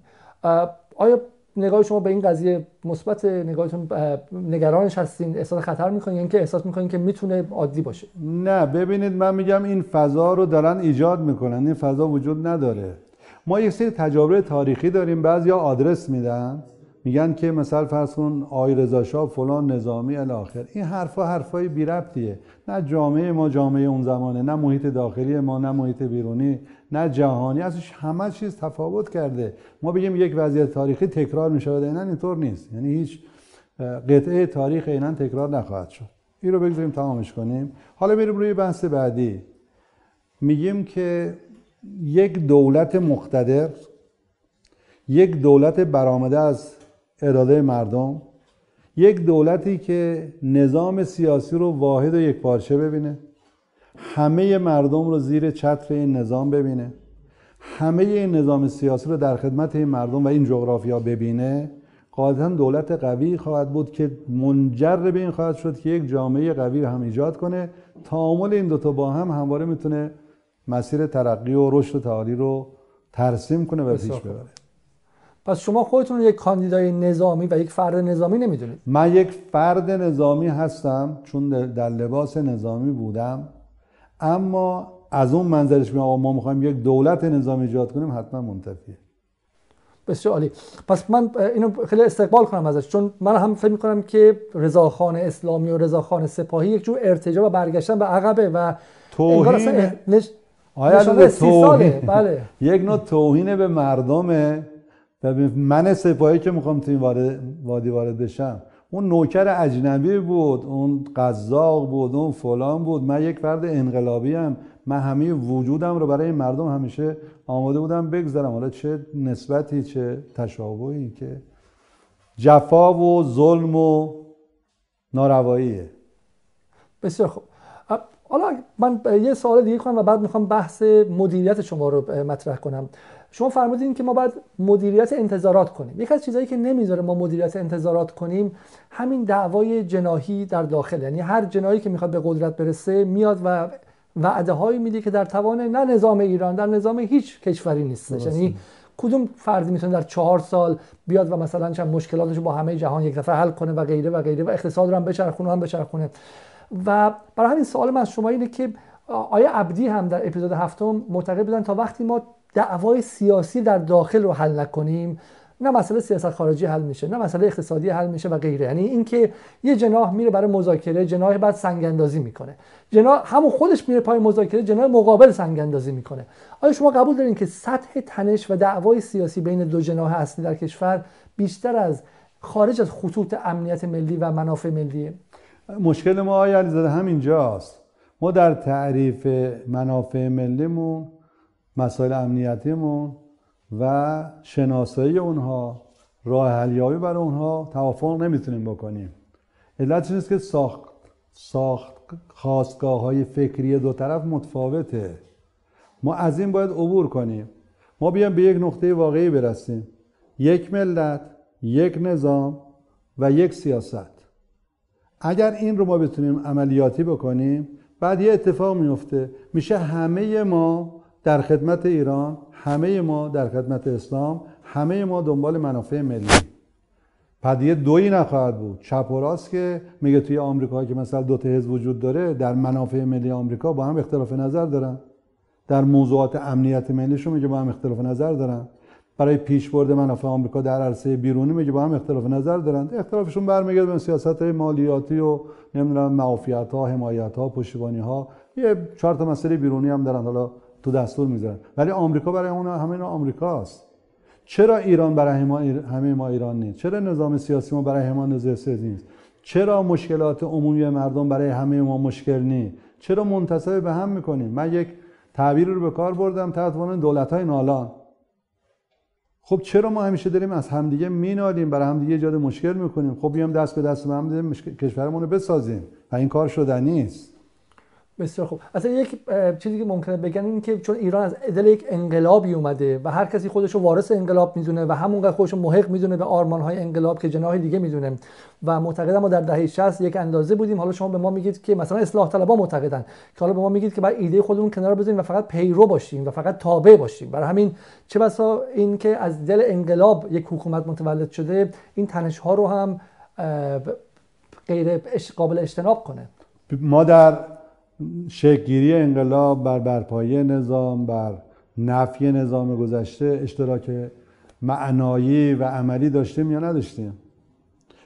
آیا نگاه شما به این قضیه مثبت نگاهتون نگرانش هستین احساس خطر می‌کنین یا اینکه احساس می‌کنین که می‌تونه عادی باشه. نه ببینید من میگم این فضا رو دارن ایجاد می‌کنن این فضا وجود نداره. ما یک سری تجارب تاریخی داریم بعضیا آدرس میدن میگن که مثلا فرض کن آی رضا فلان نظامی الاخر. این حرفا حرفای بی ربطیه. نه جامعه ما جامعه اون زمانه نه محیط داخلی ما نه محیط بیرونی. نه جهانی ازش همه چیز تفاوت کرده. ما بگیم یک وضعیت تاریخی تکرار میشه اینا اینطور نیست. یعنی هیچ قطعه تاریخ اینا تکرار نخواهد شد. این رو بگذاریم تمامش کنیم. حالا بریم روی بحث بعدی. میگیم که یک دولت مقتدر یک دولت برآمده از اراده مردم یک دولتی که نظام سیاسی رو واحد و یک پارچه ببینه. همه مردم رو زیر چتر این نظام ببینه. همه این نظام سیاسی رو در خدمت این مردم و این جغرافیا ببینه. قاعدتا دولت قوی خواهد بود که منجر به این خواهد شد که یک جامعه قوی هم ایجاد کنه. تعامل این دوتا با هم همواره می‌تونه مسیر ترقی و رشد و تعالی رو ترسیم کنه و پیش ببره. پس شما خودتون یک کاندیدای نظامی و یک فرد نظامی نمی‌دونید؟ من یک فرد نظامی هستم چون در لباس نظامی بودم. اما از اون منظرش میام ما می‌خوایم یک دولت نظامی ایجاد کنیم حتما منتفیه بسیار عالی. پس من اینو خیلی استقبال کنم ازش چون من هم فکر می‌کنم که رضاخان اسلامی و رضاخان سپاهی یک جور ارتجاع و برگشتن به عقبه و توهین نش... توهین؟ بله. یک نوع توهین به مردمه و من سپاهی که می‌خوام تو این وادی وارد بشم. اون نوکر اجنبی بود اون قزاق بود اون فلان بود. من یک فرد انقلابی هم من همه وجودم رو برای مردم همیشه آماده بودم بگذارم. حالا چه نسبتی چه تشابهی که جفا و ظلم و نارواییه بسیار خوب. حالا من یه سوال دیگه کنم و بعد می‌خوام بحث مدیریت شما رو مطرح کنم. شما فرمودین که ما باید مدیریت انتظارات کنیم. یک از چیزهایی که نمی‌ذاره ما مدیریت انتظارات کنیم همین دعوای جناهی در داخل. یعنی هر جناهی که می‌خواد به قدرت برسه میاد و وعده هایی میده که در توان نه نظام ایران در نظام هیچ کشوری نیستش یعنی کدوم فردی می‌تونه در چهار سال بیاد و مثلا چند مشکلاتش با همه جهان یک دفعه حل کنه و غیره و غیره و اقتصاد رو هم بچرخونه هم بچرخونه. و برای همین سوال من از شما اینه که آیا عبدی هم در اپیزود هفتم معتقد بودن تا وقتی ما دعوای سیاسی در داخل رو حل نکنیم نه مسئله سیاست خارجی حل میشه نه مسئله اقتصادی حل میشه و غیره. یعنی اینکه یه جناح میره برای مذاکره جناح بعد سنگ اندازی می‌کنه. جناح همون خودش میره پای مذاکره جناح مقابل سنگ اندازی می‌کنه. آیا شما قبول دارین که سطح تنش و دعوای سیاسی بین دو جناح اصلی در کشور بیشتر از خارج از خطوط امنیت ملی و منافع ملیه؟ مشکل ما آیا علیزاده همینجاست. ما در تعریف منافع ملیمون مسائل امنیتیمون و شناسایی اونها راه حلیابی برای اونها توافق نمی‌تونیم بکنیم. علت نیست که ساخت ساخت خواستگاه های فکری دو طرف متفاوته. ما از این باید عبور کنیم. ما بیایم به یک نقطه واقعی برسیم. یک ملت یک نظام و یک سیاست. اگر این رو ما بتونیم عملیاتی بکنیم بعد یه اتفاق میفته. میشه همه ما در خدمت ایران همه ما در خدمت اسلام همه ما دنبال منافع ملی. پدیه دویی نخواهد بود. چپ و راست که میگه توی آمریکا که مثلا دو تا حزب وجود داره در منافع ملی آمریکا با هم اختلاف نظر دارن. در موضوعات امنیت ملیشون میگه با هم اختلاف نظر دارن. برای پیشبرد منافع آمریکا در عرصه بیرونی میگه با هم اختلاف نظر دارن. اختلافشون برمیگرده به سیاست مالیاتی و نمی‌دونم معافیت ها حمایت ها پشتیبانی ها یه چهار تا مسئله بیرونی هم دارن. حالا تو دستور می‌ذارن. ولی آمریکا برای اون همه آمریکاست. چرا ایران برای ما همه ما ایران نیست؟ چرا نظام سیاسی ما برای ما نظام نیست؟ چرا مشکلات عمومی مردم برای همه ما مشکل نیست؟ چرا منتصب به هم می‌کنیم؟ من یک تعبیر رو به کار بردم تحت عنوان دولت های نالان. خب چرا ما همیشه داریم از همدیگه مینالیم؟ برای همدیگه ایجاد مشکل می‌کنیم. خب بیام دست به دست هم کشورمون رو بسازیم. و این کار شدنی نیست بسیار خوب. اصلا یک چیزی که ممکنه بگن این که چون ایران از دل یک انقلابی اومده و هر کسی خودش رو وارث انقلاب می‌دونه و همونقدر خودش رو محق می‌دونه به آرمان های انقلاب که جناح دیگه می‌دونه و معتقدم ما در دهه 60 یک اندازه بودیم. حالا شما به ما میگید که مثلا اصلاح طلبها معتقدن. که حالا به ما میگید که بعد ایده خودمون کنار بذاریم و فقط پیرو باشیم و فقط تابع باشیم. برای همین چه بسا این که از دل انقلاب یک حکومت متولد شده این تنش ها رو هم غیر قابل اجتناب کنه. ما در شکلگیری انقلاب بر برپایی نظام بر نفی نظام گذشته اشتراک معنایی و عملی داشتیم یا نداشتیم؟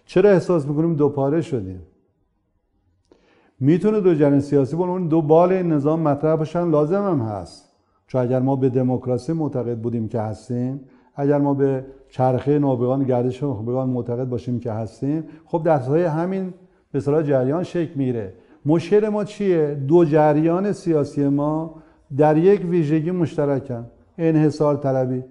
چرا احساس می‌کنیم دو پاره شدیم؟ می‌تونه دو جریان سیاسی اون دو بال این نظام مطرح باشن؟ لازم هم هست. چون اگر ما به دموکراسی معتقد بودیم که هستیم اگر ما به چرخه نابغان گردش نابغان معتقد باشیم که هستیم خب در همین به جریان شکل میره مشکل ما چیه؟ دو جریان سیاسی ما در یک ویژگی مشترکن. انحصار طلبی.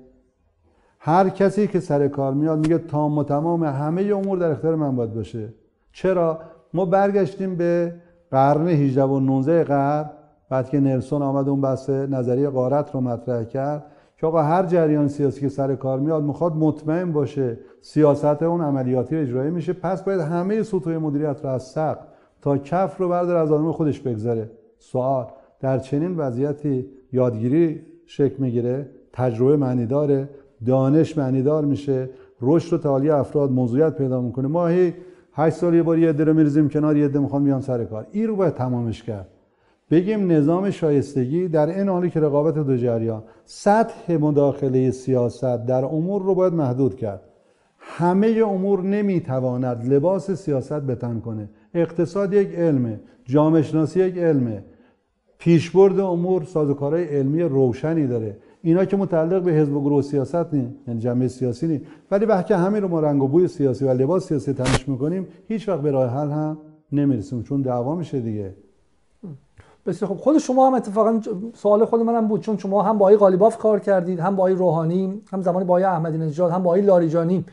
هر کسی که سر کار میاد میگه تام و تمام همه امور در اختیار من باید باشه. چرا؟ ما برگشتیم به قرن 18 و 19 قرن بعد که نلسون آمد اون بحث نظریه قارت رو مطرح کرد که آقا هر جریان سیاسی که سر کار میاد می‌خواد مطمئن باشه سیاست اون عملیاتی اجرایی میشه. پس باید همه سطوح مدیریت رو از سقف تا کف رو بردار از آدم خودش بگذره. سوال. در چنین وضعیتی یادگیری شکل می‌گیره تجربه معنی داره دانش معنی دار میشه رشد و تعالی افراد موضوعیت پیدا می‌کنه. ما هی 8 سال یه بار یه عده رو میریزیم کنار یه عده می‌خوان بیان سر کار. این رو باید تمامش کرد. بگیم نظام شایستگی در این حالی که رقابت دو جریان سطح مداخله سیاست در امور رو باید محدود کرد. همه امور نمی‌تواند لباس سیاست بتن کنه. اقتصاد یک علمه جامعه شناسی یک علمه. پیشبرد امور سازوکارهای علمی روشنی داره. اینا که متعلق به حزب و گروه سیاست نی یعنی جمعه سیاسی نی. ولی وقتی همین رو ما رنگ و بوی سیاسی و لباس سیاسی تنش می‌کنیم هیچ وقت به راه حل هم نمی‌رسیم چون دعوا میشه دیگه. بسیار خب خود شما هم اتفاقا سوال خود منم بود چون شما هم با آقای غالیباف کار کردید هم با آقای روحانی هم زمانی با آقای احمدی نژاد هم با آقای لاریجانی.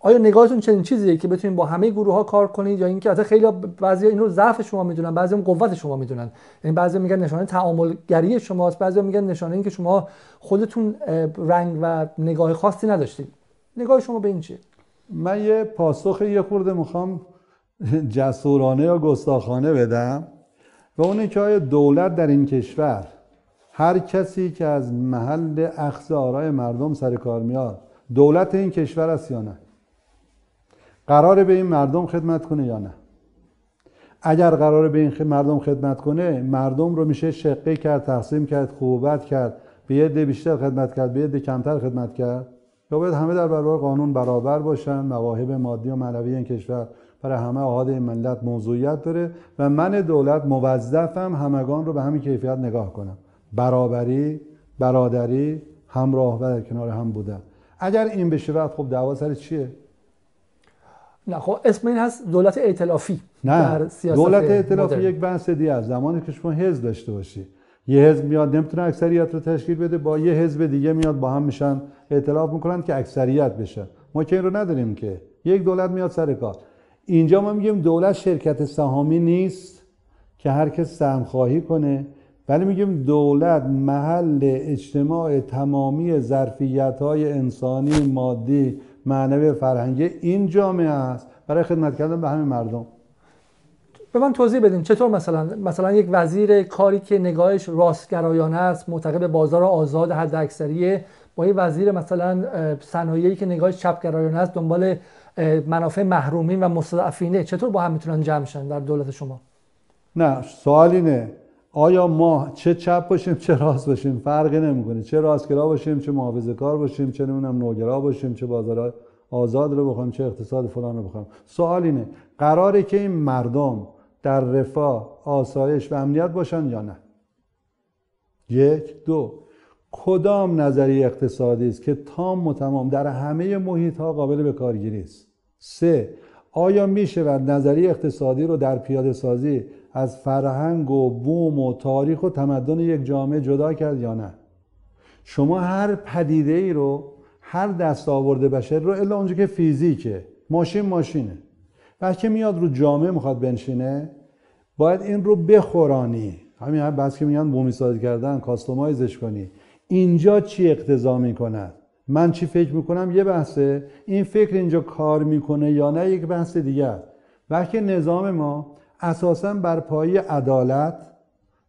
آیا نگاهتون چنین چیزیه که بتونید با همه گروه ها کار کنید؟ یا اینکه اصلا خیلی بعضی این رو ضعف شما می‌دونن بعضی هم قوت شما می‌دونن. یعنی بعضی میگن نشانه تعاملگری شماست بعضی میگن نشانه این که شما خودتون رنگ و نگاه خاصی نداشتید. نگاه شما به این چیه؟ من یه پاسخ یه خورده می‌خوام جسورانه یا گستاخانه بدم و اونه که آیا دولت در این کشور هر کسی که از محل اخذ آرای مردم سر کار میاد دولت این کشور است یا نه؟ قراره به این مردم خدمت کنه یا نه؟ اگر قراره به این مردم خدمت کنه مردم رو میشه شقه کرد تقسیم کرد خوبت کرد به یه ده بیشتر خدمت کرد به یه ده کمتر خدمت کرد؟ یا باید همه در برابر قانون برابر باشن مواهب مادی و معنوی این کشور برای همه احاد این ملت موضوعیت داره و من دولت موظفم همگان رو به همین کیفیت نگاه کنم. برابری برادری همراه و کنار هم بودن. اگر این بشه بعد خب دعوا سر چیه؟ نه خب اسم این هست دولت ائتلافی نه دولت ائتلافی یک بحث دیگه از زمانی که شما حزب داشته باشی یه حزب میاد نمی‌تونه اکثریت رو تشکیل بده با یه حزب دیگه میاد با هم میشن ائتلاف می‌کنن که اکثریت بشه ما که این رو نداریم که. یک دولت میاد سر کار. اینجا ما میگیم دولت شرکت سهامی نیست که هر کس سهم خواهی کنه. ولی میگیم دولت محل اجتماع تمامی ظرفیت های انسانی مادی معنوی فرهنگی این جامعه است. برای خدمت کردن به همین مردم. به من توضیح بدین چطور مثلا؟ مثلا یک وزیر کاری که نگاهش راستگرایانه است معتقد بازار آزاد حد اکثریه با یه وزیر مثلا صنایعی که نگاهش چپگرایانه است دنبال منافع محرومین و مستضعفینه. چطور با هم می‌تونن جمع شن در دولت شما؟ نه سوال اینه. آیا ما چه چپ باشیم چه راست باشیم؟ فرقی نمی‌کنه. چه راستگرا باشیم چه محافظه کار باشیم چه نمی‌دونم نوگرا باشیم چه بازار آزاد رو بخوایم چه اقتصاد فلان رو بخوایم. سوال اینه قراره که این مردم در رفاه آسایش و امنیت باشن یا نه؟ یک دو کدام نظریه اقتصادی است که تام و تمام در همه محیط ها قابل به کارگیری است؟ سه آیا میشه و نظریه اقتصادی رو در پیاده سازی از فرهنگ و بوم و تاریخ و تمدن یک جامعه جدا کرد یا نه؟ شما هر پدیده ای رو هر دست آورده بشر رو الا اونجا که فیزیکه ماشین ماشینه. که میاد رو جامعه می‌خواد بنشینه باید این رو بخورانی. همین بس که میگن بومی سازی کردن کاستومایزش کنی. اینجا چی اقتضا می‌کند من چی فکر می‌کنم؟ یه بحثه. این فکر اینجا کار می‌کنه یا نه؟ یک بحث دیگه است بلکه نظام ما اساسا بر پای عدالت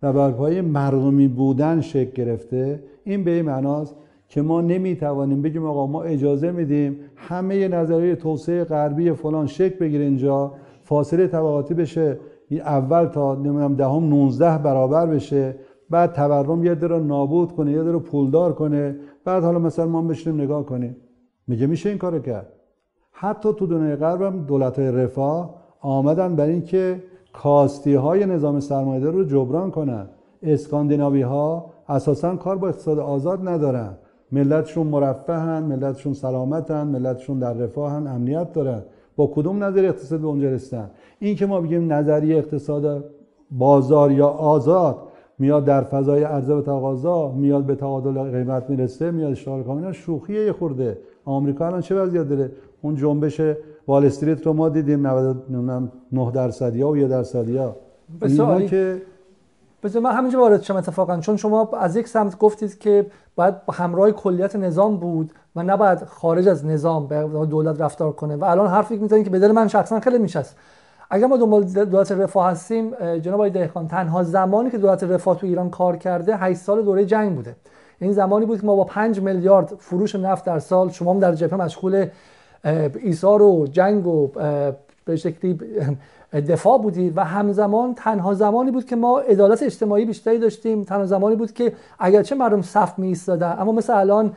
و بر پای مردمی بودن شکل گرفته. این به این معناست که ما نمی‌توانیم بگیم آقا ما اجازه میدیم همه نظریه توسعه غربی فلان شکل بگیره اینجا فاصله طبقاتی بشه اول تا نمی‌دونم دهم 19 برابر بشه بعد تورم یه رو نابود کنه یه رو پولدار کنه بعد حالا مثلا ما بشینیم نگاه کنیم. میگه میشه این کارو کرد؟ حتی تو دنیای غرب هم دولت های رفاه آمدن برای اینکه کاستی های نظام سرمایه رو جبران کنن. اسکاندیناوی ها اساسا کار با اقتصاد آزاد ندارن. ملتشون مرفهن ملتشون سلامتن ملتشون در رفاهن امنیت دارن. با کدوم نظر اقتصاد به اونجا رسیدن؟ این که ما بگیم نظریه اقتصاد بازار یا آزاد میاد در فضای عرضه و تقاضا میاد به تعادل قیمت می‌رسه میاد اشتغال کامل شوخیه یه خورده. آمریکا الان چه وضعیت داره؟ اون جنبش وال استریت رو ما دیدیم 99 درصدی ها و 1 درصدی ها اینا که بذار من همینجا وارد شم اتفاقا چون شما از یک سمت گفتید که باید همراه کلیت نظام بود و نباید خارج از نظام به دولت رفتار کنه. و الان حرفی می‌زنید که به دل من شخصا خیلی میشست اگر ما دنبال دولت رفاه هستیم جناب آقای دهقان تنها زمانی که دولت رفاه تو ایران کار کرده 8 سال دوره جنگ بوده. این زمانی بود که ما با 5 میلیارد فروش نفت در سال شما هم در جبهه مشغول ایثار و جنگ و به شکلی دفاع بودید و همزمان تنها زمانی بود که ما عدالت اجتماعی بیشتری داشتیم. تنها زمانی بود که اگرچه مردم صف می اما مثل الان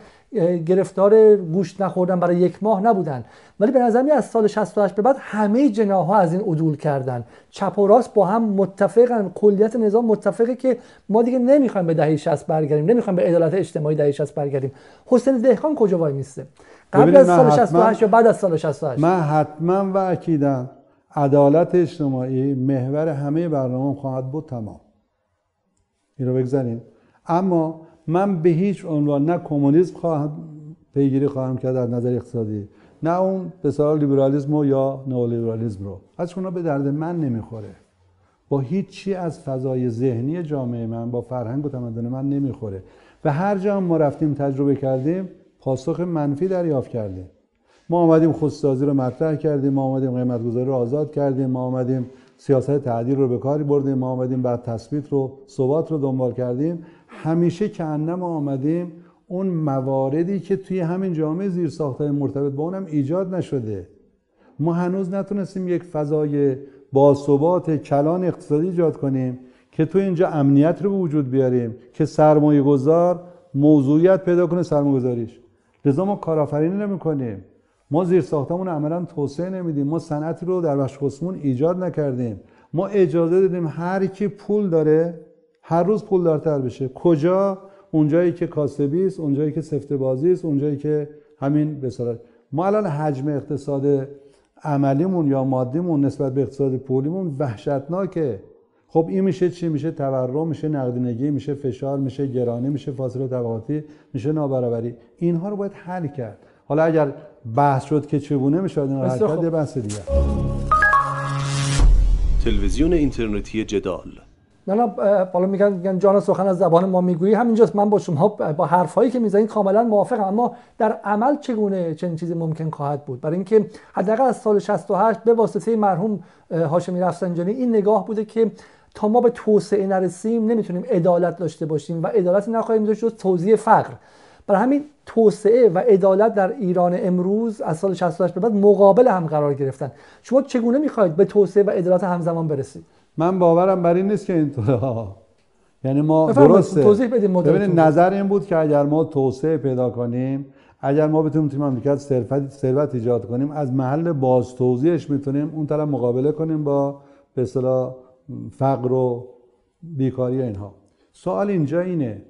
گرفتار گوشت نخوردن برای یک ماه نبودن. ولی به نظر از سال 68 به بعد همه جناها از این عدول کردن. چپ و راست با هم متفقن. کلیت نظام متفقه که ما دیگه نمی‌خوایم به دهه 60 برگردیم نمی‌خوایم به عدالت اجتماعی دهه 60 برگردیم. حسین دهقان کجا وای میسته قبل از سال 68 یا بعد از سال 68 من حتما و اکیدم عدالت اجتماعی محور همه برنامه خواهد بود تمام. این رو بگذاریم اما من به هیچ عنوان نه کمونیسم خواهم پیگیری خواهم کرد از نظر اقتصادی نه اون به لیبرالیسم یا نئولیبرالیسم رو. از اونا به درد من نمی‌خوره. با هیچی از فضای ذهنی جامعه من با فرهنگ و تمدن من نمی‌خوره. و هر جا ما رفتیم تجربه کردیم پاسخ منفی دریافت کردیم. ما آمدیم خودسازی رو مطرح کردیم ما آمدیم قیمتگذاری رو آزاد کردیم ما آمدیم سیاست تعدیل رو به کاری بردیم ما آمدیم بعد تثبیت رو ثبات رو دنبال کردیم. همیشه که ما آمدیم. اون مواردی که توی همین جامعه زیر ساختای مرتبط با اونم ایجاد نشده. ما هنوز نتونستیم یک فضای باثبات کلان اقتصادی ایجاد کنیم که تو اینجا امنیت رو به وجود بیاریم که سرمایه گذار موضوعیت پیدا کنه سرمایه گذاریش لذا ما کارآفرینی نمی کنیم ما زیر ساختمون عملا توسعه نمیدیم. ما صنعتی رو در بخش خصمون ایجاد نکردیم. ما اجازه دادیم هر کی پول داره هر روز پول دارتر بشه. کجا؟ اونجایی که کاسبی است اونجایی که سفته بازی است اونجایی که همین به ما الان حجم اقتصاد عملیمون یا مادیمون نسبت به اقتصاد پولیمون وحشتناکه. خب این میشه چی؟ میشه تورم میشه نقدینگی میشه فشار میشه گرانی میشه فاصله طبقاتی میشه نابرابری. اینها رو باید حل کرد. حالا اگر بحث شد که چگونه میشه این حرکت یه بحث دیگه تلویزیون اینترنتی جدال. نه بالا میگن میگن جان سخن از زبان ما می‌گویی. همینجاست. من با شما با حرفایی که می‌زنید کاملا موافقم. اما در عمل چگونه چنین چیزی ممکن خواهد بود؟ برای اینکه حداقل از سال 68 به واسطه مرحوم هاشمی رفسنجانی این نگاه بوده که تا ما به توسعه نرسیم نمی‌تونیم عدالت داشته باشیم و عدالت نخواهیم داشت جز توزیع فقر. برای همین توسعه و عدالت در ایران امروز از سال 68 به بعد مقابل هم قرار گرفتن. شما چگونه می‌خواهید به توسعه و عدالت همزمان برسید؟ من باورم بر این نیست که اینطوره یعنی ما درسته. توضیح بدیم ببینید نظر این بود که اگر ما توسعه پیدا کنیم اگر ما بتونیم تو مملکت ثروت ثروت ایجاد کنیم از محل باز توزیعش می‌تونیم اون طرف مقابله کنیم با به اصطلاح فقر و بیکاری اینها. سوال اینجا اینه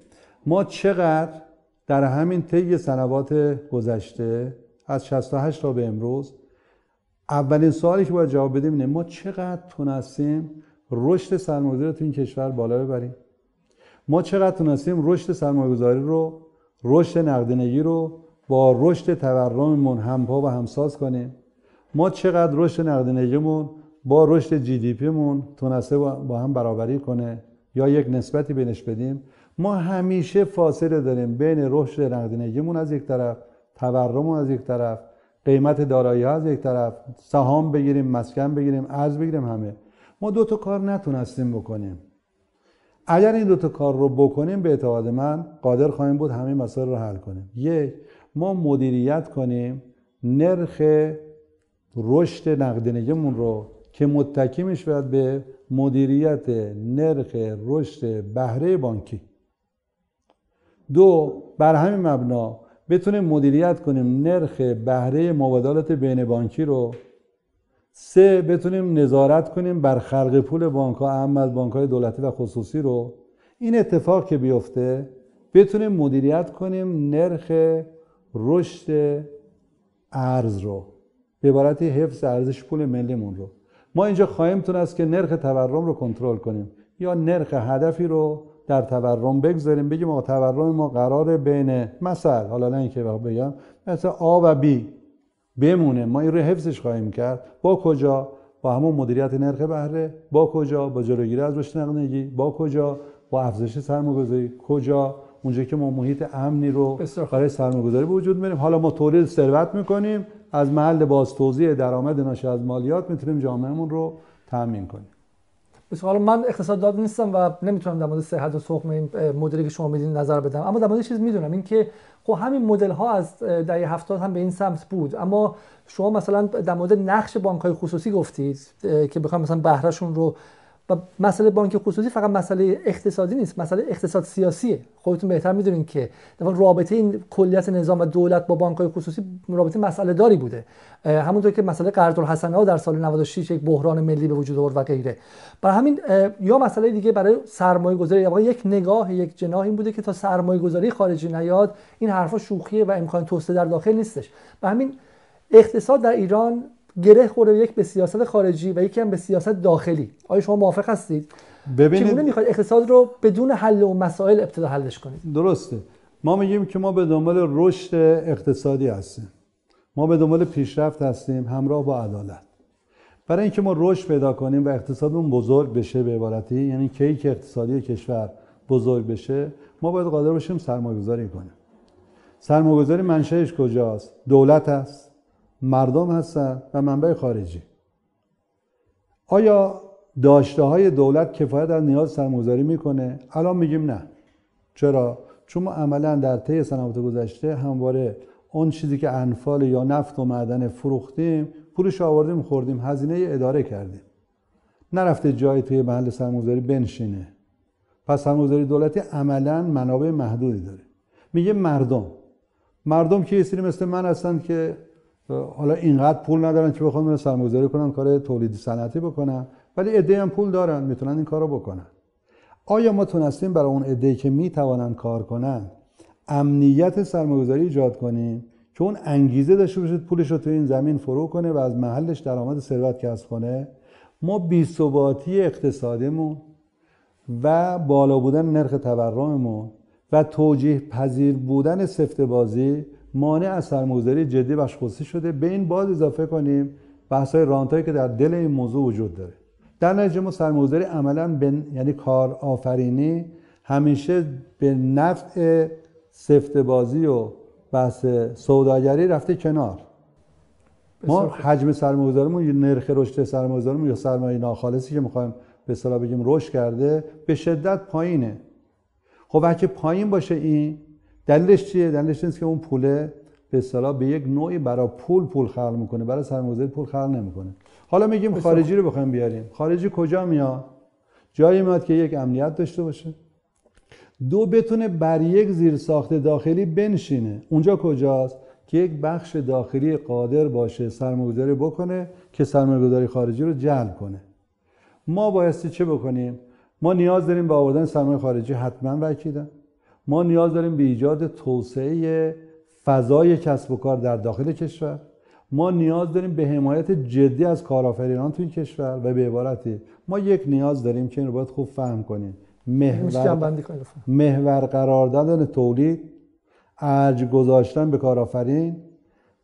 ما چقدر در همین طی سنوات گذشته از 68 تا به امروز اولین سوالی که باید جواب بدیم اینه ما چقدر تونستیم رشد سرمایه‌گذاری رو تو این کشور بالا ببریم؟ ما چقدر تونستیم رشد سرمایه‌گذاری رو رشد نقدینگی رو با رشد تورممون همپا و همساز کنیم؟ ما چقدر رشد نقدینگیمون با رشد جی دی پیمون تونسته با هم برابری کنه یا یک نسبتی بینش بدیم. ما همیشه فاصله داریم بین رشد نقدینگیمون از یک طرف تورممون از یک طرف قیمت دارایی ها از یک طرف سهام بگیریم مسکن بگیریم ارز بگیریم همه. ما دو تا کار نتونستیم بکنیم. اگر این دو تا کار رو بکنیم به اعتقاد من قادر خواهیم بود همه مسائل رو حل کنیم. یک ما مدیریت کنیم نرخ رشد نقدینگیمون رو که متکی می‌شود به مدیریت نرخ رشد بهره بانکی. دو بر همین مبنا بتونیم مدیریت کنیم نرخ بهره مبادلات بین بانکی رو. سه بتونیم نظارت کنیم بر خلق پول بانک ها اهم از بانک های دولتی و خصوصی رو. این اتفاق که بیفته بتونیم مدیریت کنیم نرخ رشد ارز رو به عبارتی حفظ ارزش پول ملیمون رو. ما اینجا خواهیم تونست که نرخ تورم رو کنترل کنیم. یا نرخ هدفی رو در تورم بگذاریم. بگیم آقا تورم ما قرار بین مثلا حالا نه اینکه بگم مثلا آ و بی بمونه. ما این رو حفظش خواهیم کرد. با کجا؟ با همون مدیریت نرخ بهره. با کجا؟ با جلوگیری از رشد نقدینگی. با کجا؟ با افزایش سرمایه‌گذاری. کجا؟ اونجا که ما محیط امنی رو برای سرمایه‌گذاری به وجود میاریم. حالا ما تولید ثروت می‌کنیم. از محل باز توزیع درآمد ناشی از مالیات می‌تونیم جامعهمون رو تامین کنیم. حالا من اقتصاددان نیستم و نمی‌تونم در مورد صحت و سقم این مدلی که شما میدین نظر بدم. اما در مورد چیز می‌دونم این که خب همین مدل ها از دهه 70 هم به این سمت بود. اما شما مثلا در مورد نقش بانک های خصوصی گفتید که بخوام مثلا بهرهشون رو و مسئله بانک خصوصی فقط مسئله اقتصادی نیست مسئله اقتصاد سیاسیه. خودتون بهتر می‌دونین که رابطه این کلیت نظام و دولت با بانک خصوصی رابطه مسئله داری بوده. همونطور که مسئله قرض الحسنه ها در سال 96 یک بحران ملی به وجود آورد و غیره. برای همین یا مسئله دیگه برای سرمایه گذاری یک نگاه یک جناح این بوده که تا سرمایه گذاری خارجی نیاد این حرفا شوخیه و امکان توسعه در داخل نیستش. و همین اقتصاد در ایران گره خورده یک به سیاست خارجی و یکی هم به سیاست داخلی. آیا شما موافق هستید؟ ببینید چگونه می‌خواید اقتصاد رو بدون حل و مسائل ابتدا حلش کنید؟ درسته. ما میگیم که ما به دنبال رشد اقتصادی هستیم. ما به دنبال پیشرفت هستیم همراه با عدالت. برای اینکه ما رشد پیدا کنیم و اقتصادمون بزرگ بشه به عبارتی یعنی کیک اقتصادی کشور بزرگ بشه ما باید قادر باشیم سرمایه‌گذاری کنیم. سرمایه‌گذاری منشأش کجاست؟ دولت است. مردم هستن و منبع خارجی. آیا داشته های دولت کفایت از نیاز سرمایه‌گذاری می‌کنه؟ الان میگیم نه. چرا؟ چون ما عملا در طی سنوات گذشته همواره اون چیزی که انفال یا نفت و معدن فروختیم پولش آوردیم خوردیم هزینه اداره کردیم. نرفته جایی توی محل سرمایه‌گذاری بنشینه. پس سرمایه‌گذاری دولتی عملا منابع محدودی داره. میگه مردم. مردم که یه مثل من هستن که حالا اینقدر پول ندارن که بخوام سرمایه‌گذاری کنن کار تولیدی صنعتی بکنن. ولی عده هم پول دارن می‌تونن این کارو بکنن. آیا ما تونستیم برای اون عده که می‌توانن کار کنن امنیت سرمایه‌گذاری ایجاد کنیم؟ که اون انگیزه داشته باشه پولش رو تو این زمین فرو کنه و از محلش درآمد ثروت کسب کنه. ما بی‌ثباتی اقتصادیمون و بالا بودن نرخ تورممون و توجیه پذیر بودن سفته بازی مانع از سرمایه‌گذاری جدی بخش خصوصی شده. به این باز اضافه کنیم بحث های رانتایی که در دل این موضوع وجود داره. در نتیجه ما سرمایه‌گذاری عملا به یعنی کار آفرینی همیشه به نفع سفت بازی و بحث سوداگری رفته کنار. ما حجم سرمایه‌گذاریمون یا نرخ رشد سرمایه‌گذاریمون یا سرمایه ناخالصی که می‌خوایم به اصطلاح بگیم رشد کرده به شدت پایینه. خب وقتی پایین باشه این دلیلش چیه؟ دلیلش نیست که اون پوله به اصطلاح به یک نوعی برای پول پول خلق می‌کنه برای سرمایه‌گذاری پول خلق نمی‌کنه. حالا میگیم خارجی رو بخوایم بیاریم. خارجی کجا میاد؟ جایی میاد که یک امنیت داشته باشه. دو بتونه بر یک زیر ساخت داخلی بنشینه. اونجا کجاست؟ که یک بخش داخلی قادر باشه سرمایه‌گذاری بکنه که سرمایه‌گذاری خارجی رو جلب کنه. ما بایستی چه بکنیم؟ ما نیاز داریم به آوردن سرمایه خارجی حتما وکیدن ما نیاز داریم به ایجاد توسعه فضای کسب و کار در داخل کشور. ما نیاز داریم به حمایت جدی از کارآفرینان تو این کشور و به عبارتی ما یک نیاز داریم که این رو باید خوب فهم کنیم. محور, محور قرار دادن تولید ارج گذاشتن به کارآفرین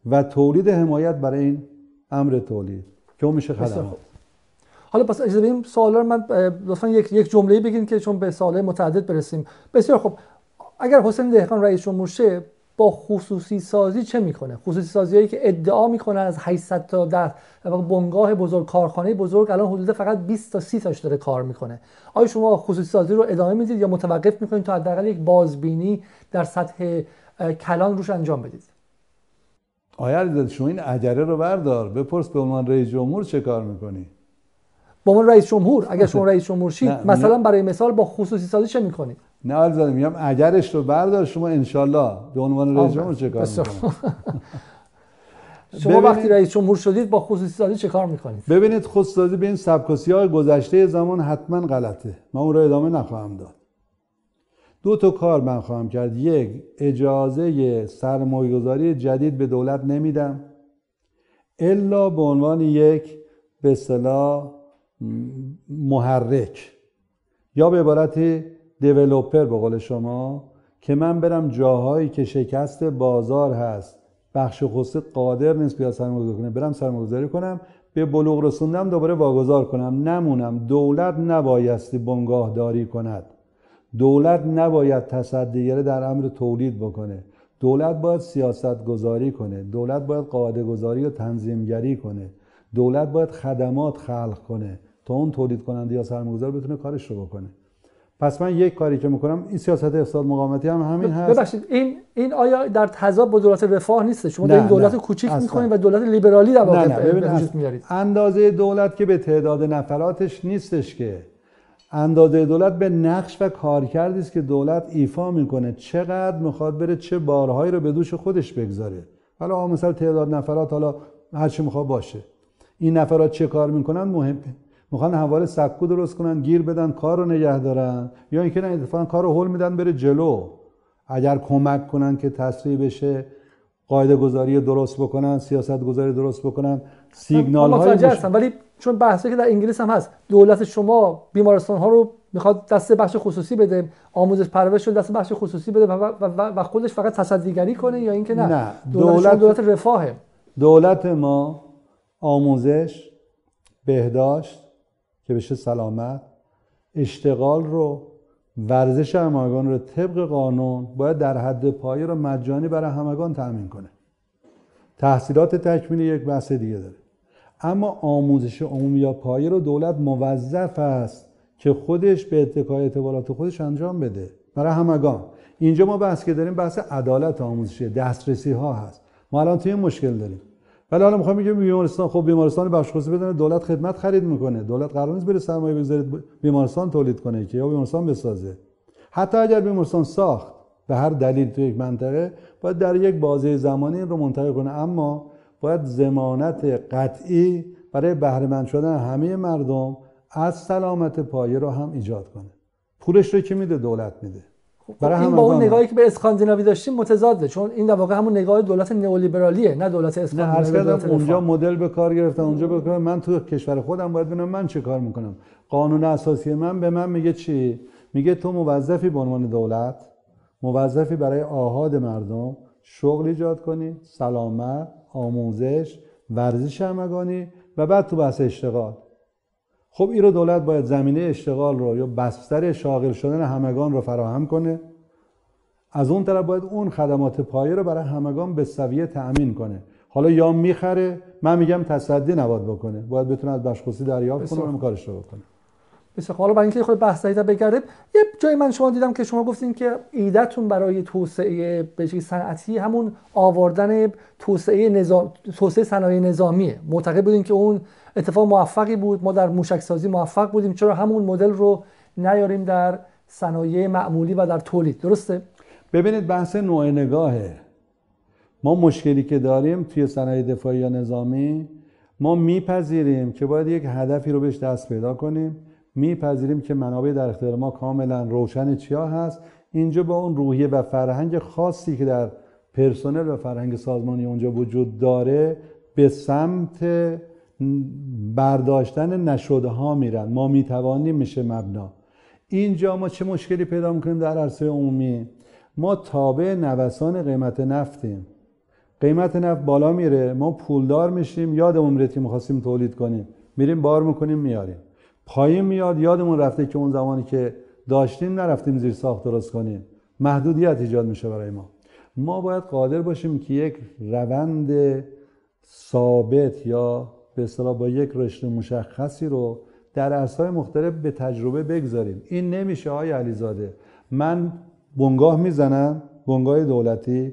و تولید حمایت برای این امر تولید که اون میشه خدمات. حالا پس اجازه بدیم سوالا رو من لطفا یک یک جمله بگین که چون به سوالات متعدد برسیم. بسیار خب اگر حسین دهقان رئیس جمهور شه با خصوصی سازی چه می‌کنه؟ خصوصی سازی هایی که ادعا می‌کنن از 800 تا در بنگاه بزرگ کارخانه بزرگ الان حدود فقط 20 تا 30 تاش داره کار می‌کنه. آیا شما خصوصی سازی رو ادامه می‌دید یا متوقف می‌کنید تا حداقل یک بازبینی در سطح کلان روش انجام بدید؟ آیا شما این اجره رو بردار. بپرس به عنوان رئیس جمهور چه کار می‌کنی؟ با من رئیس جمهور اگر شما رئیس جمهور شید مثلا برای مثال با خصوصی سازی چه می‌کنید؟ نه عزیزم میگم اگرش رو بردار شما انشالله به عنوان رئیس جمهور چه کار شما وقتی رئیس جمهور شدید با خصوصی سازی چه کار می‌کنید؟ ببینید خصوصی سازی به این سبک های گذشته زمان حتما غلطه. من اون رو ادامه نخواهم داد. دو تا کار من خواهم کرد. یک اجازه سرمایه‌گذاری جدید به دولت نمیدم. الا به عنوان یک به اصطلاح محرک یا به عبارت دیولوپر به قول شما که من برم جاهایی که شکست بازار هست. بخش خصوصی قادر نیست بیا سرمایه‌گذاری کنه. برم سرمایه‌گذاری کنم به بلوغ رسوندم دوباره واگذار کنم. نمونم. دولت نبایستی بنگاه داری کند. دولت نباید تصدیگره در امر تولید بکنه. دولت باید سیاست گذاری کنه. دولت باید قاعده گذاری و تنظیمگری کنه. دولت باید خدمات خلق کنه. تا اون تولید کننده یا سرمایه‌گذار بتونه کارش رو بکنه. پس من یک کاری که می‌کنم این سیاست اقتصاد مقاومتی هم همین هست. ببخشید این این آیا در تضاد با دولت رفاه نیست شما این دولت کوچیک می‌کنید و دولت لیبرالی در واقع میارید. اندازه دولت که به تعداد نفراتش نیستش که. اندازه دولت به نقش و کارکردی است که دولت ایفا می‌کنه. چقدر می‌خواد بره چه بارهایی رو به دوش خودش بگذاره. حالا مثلا تعداد نفرات حالا هر چی می‌خواد باشه. این نفرات چه کار می‌کنن؟ مهمه می‌خوان حواله سکو درست کنن گیر بدن کار رو نگه دارن. یا اینکه نه اتفاقا کار رو حل میدن بره جلو. اگر کمک کنن که تسریع بشه قاعده گذاری درست بکنن سیاست گذاری درست بکنن سیگنال های هستم. ولی چون بحثی که در انگلیس هم هست دولت شما بیمارستان ها رو می‌خواد دست بخش خصوصی بده آموزش پرورش رو دست بخش خصوصی بده و, و, و خودش فقط تصدیگری کنه یا اینکه نه, نه. دولت, دولت رفاهه. دولت ما آموزش بهداشت که بشه سلامت. اشتغال رو ورزش همگان رو طبق قانون باید در حد پایه رو مجانی برای همگان تأمین کنه. تحصیلات تکمیلی یک بحث دیگه داره. اما آموزش عمومی یا پایه رو دولت موظف است که خودش به اتکای اعتبارات خودش انجام بده. برای همگان. اینجا ما بحث که داریم بحث عدالت آموزشی دسترسی ها هست. ما الان توی مشکل داریم. ولی حالا می‌خوام بگم بیمارستان خب بیمارستان بخش خصوصی بدونه دولت خدمت خرید می‌کنه. دولت قرار نیست بره سرمایه بگذاره بیمارستان تولید کنه که یا بیمارستان بسازه. حتی اگر بیمارستان ساخت به هر دلیل تو یک منطقه باید در یک بازه زمانی رو منتقل کنه. اما باید زمانت قطعی برای بهره شدن همه مردم از سلامت پایه رو هم ایجاد کنه. پولش رو که میده؟ دولت میده. برای این با اون نگاهی که به اسکاندیناوی داشتیم متضاده چون این در واقع همون نگاه دولت نئولیبرالیه نه دولت اسکاندیناوی اونجا مدل به کار گرفتن اونجا به کار من تو کشور خودم باید ببینم من چه کار می‌کنم. قانون اساسی من به من میگه چی؟ میگه تو موظفی به عنوان دولت موظفی برای آهاد مردم شغل ایجاد کنید سلامت آموزش ورزش همگانی و بعد تو بحث اشتغال. خب این رو دولت باید زمینه اشتغال رو یا بستر شاغل شدن همگان رو فراهم کنه. از اون طرف باید اون خدمات پایه رو برای همگان به سویه تأمین کنه. حالا یا می‌خره من میگم تصدی نباید بکنه. باید بتونه از بخشخصوصی دریافت کنه و کارش رو بکنه. بسیار حالا برای اینکه خود بحث تا بگرده یه جایی من شما دیدم که شما گفتین که ایدهتون برای توسعه به صنعتی همون آوردن توسعه نظام توسعه صنایع نظامیه. معتقد بودین که اون اتفاق موفقی بود. ما در موشک سازی موفق بودیم. چرا همون مدل رو نیاریم در صنایع معمولی و در تولید؟ درسته؟ ببینید بحث نوع نگاهه. ما مشکلی که داریم توی صنایع دفاعی یا نظامی ما میپذیریم که باید یک هدفی رو بهش دست پیدا کنیم. میپذیریم که منابع در اختیار ما کاملا روشن چیا هست. اینجا با اون روحیه و فرهنگ خاصی که در پرسنل و فرهنگ سازمانی اونجا وجود داره به سمت برداشتن نشده ها میرن. ما می‌توانیم میشه مبنا. اینجا ما چه مشکلی پیدا می‌کنیم در عرصه عمومی؟ ما تابع نوسان قیمت نفتیم. قیمت نفت بالا میره. ما پولدار میشیم. یادمون میره که می‌خواستیم تولید کنیم. میریم بار می‌کنیم میاریم. پایین میاد. یادمون رفته که اون زمانی که داشتیم نرفتیم زیر ساخت درست کنیم. محدودیت ایجاد میشه برای ما. ما باید قادر باشیم که یک روند ثابت یا به اصطلاح با یک رشته مشخصی رو در عرصه‌های مختلف به تجربه بگذاریم. این نمیشه آقای علیزاده. من بنگاه می‌زنم بنگاه دولتی.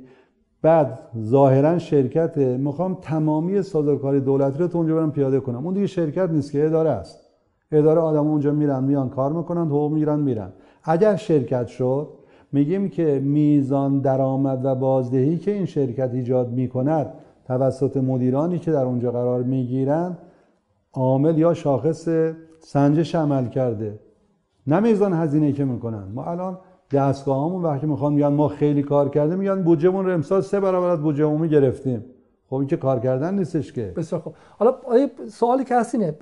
بعد ظاهرا شرکت می‌خوام تمامی سازوکاری دولتی رو تو اونجا برم پیاده کنم. اون دیگه شرکت نیست که اداره است. اداره آدم اونجا میرن میان کار می‌کنن حقوق می‌گیرن میرن. اگر شرکت شد میگیم که میزان درآمد و بازدهی که این شرکت ایجاد می‌کند توسط مدیرانی که در اونجا قرار می‌گیرن عامل یا شاخص سنجش عمل کرده. نه میزان هزینه که می‌کنن. ما الان دستگاهامون وقتی می‌خوان میگن ما خیلی کار کرده میگن بودجهمون رو امسال سه برابر از بودجه عمومی گرفتیم خب این که کار کردن نیستش که. بسیار خوب. حالا سوالی که هست اینه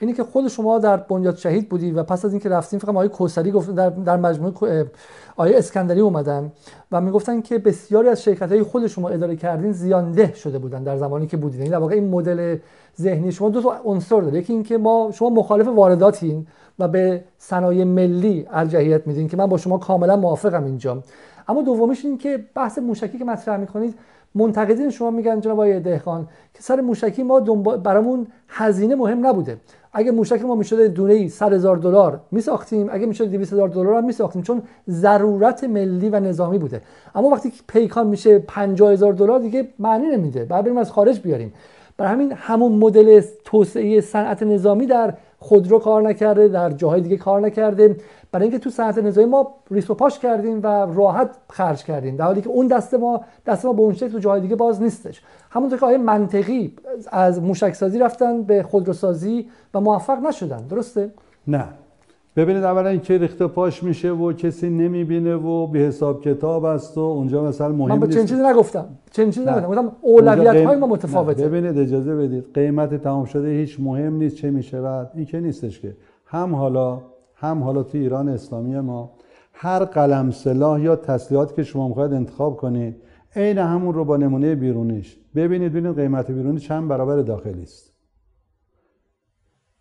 اینی که خود شما در بنیاد شهید بودی و پس از اینکه رفتیم فقط آقای کوسری گفت در در مجموعه آقای اسکندری اومدن و می‌گفتن که بسیاری از شرکت های خود شما اداره کردین زیانده شده بودن در زمانی که بودین. یعنی در واقع این مدل ذهنی شما دو تا عنصر داره. یکی اینکه ما شما مخالف وارداتین و به صنایع ملی ارجحیت میدین که من با شما کاملا موافقم اینجا. اما دومیش این که بحث موشکی که مطرح می‌کنید منتقدین شما میگن جناب آقای دهخان که سر موشکی ما برامون هزینه مهم نبوده. اگه موشک ما می‌شده دونه ای 100 هزار دلار میساختیم اگه می‌شد 200 هزار دلار هم میساختیم چون ضرورت ملی و نظامی بوده. اما وقتی پیکان میشه 50 هزار دلار دیگه معنی نمیده. بعد بریم از خارج بیاریم. برای همین همون مدل توسعه صنعت نظامی در خودرو کار نکرده در جاهای دیگه کار نکرده. برای اینکه تو صنعت نظامی ما ریس و پاش کردیم و راحت خرج کردیم در حالی که اون دست ما دست ما به اون شکل تو جاهای دیگه باز نیستش. همونطور که آیه منطقی از موشک سازی رفتن به خودروسازی و موفق نشدن. درسته؟ نه. ببینید اولا اینکه ریخته پاش میشه و کسی نمی‌بینه و به حساب کتاب است و اونجا مثلا مهم من به چنین چیزی نگفتم. چنین چیزی نگفتم. گفتم اولویت های ما متفاوته. ببینید اجازه بدید. قیمت تمام شده هیچ مهم نیست چه میشه بعد. این که نیستش که. هم حالا هم حالا تو ایران اسلامی ما هر قلم سلاح یا تسلیحات که شما می‌خواید انتخاب کنید عین همون رو با نمونه بیرونیش. ببینید ببینید قیمت بیرونی چند برابر داخلی است.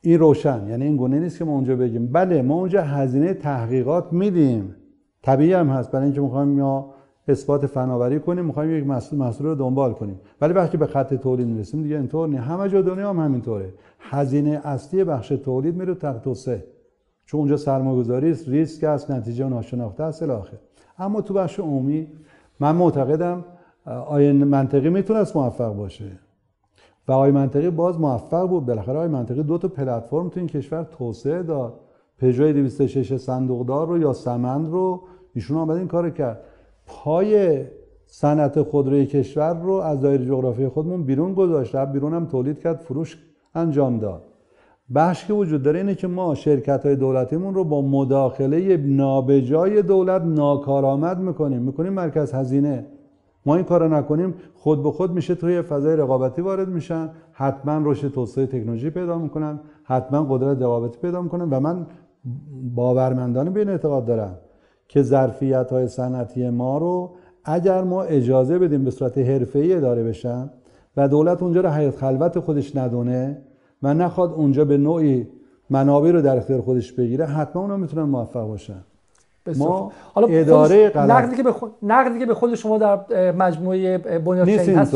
این روشن. یعنی این گونه نیست که ما اونجا بگیم. بله ما اونجا هزینه تحقیقات میدیم. طبیعی هم هست. برای اینکه می‌خوایم یا اثبات فناوری کنیم می‌خوایم یک محصول محصول رو دنبال کنیم. ولی وقتی به خط تولید می‌رسیم دیگه اینطور نیست. همه جا دنیا هم همینطوره. هزینه اصلی بخش تولید میره تحت توسعه چون اونجا سرمایه‌گذاری است ریسک است نتیجه ناشناخته است الاخر اما تو بخش عمومی من معتقدم آین منطقی می‌تونست موفق باشه. و آقای منطقی باز موفق بود. بالاخره آقای منطقی دو تا پلتفرم تو این کشور توسعه داد. پژو 206 صندوقدار رو یا سمند رو ایشون آمد این کار کرد. پای صنعت خودروی کشور رو از دایره جغرافی خودمون بیرون گذاشت. بیرون هم تولید کرد فروش انجام داد. بحث که وجود داره اینه که ما شرکت های دولتیمون رو با مداخله نابجای دولت ناکارآمد می‌کنیم. می‌کنیم مرکز هزینه. ما این کارو نکنیم خود به خود میشه توی فضای رقابتی وارد میشن. حتما رشد توسعه تکنولوژی پیدا می‌کنن. حتما قدرت رقابتی پیدا می‌کنن و من باورمندانه به این اعتقاد دارم که ظرفیت های صنعتی ما رو اگر ما اجازه بدیم به صورت حرفه‌ای اداره بشن و دولت اونجا رو حیات خلوت خودش ندونه و نخواد اونجا به نوعی منابع رو در اختیار خودش بگیره حتما اونا می‌تونن موفق باشن. ما حالا اداره غلط. نقدی که به خود نقدی که به خود شما در مجموعه بنیاد شهید هست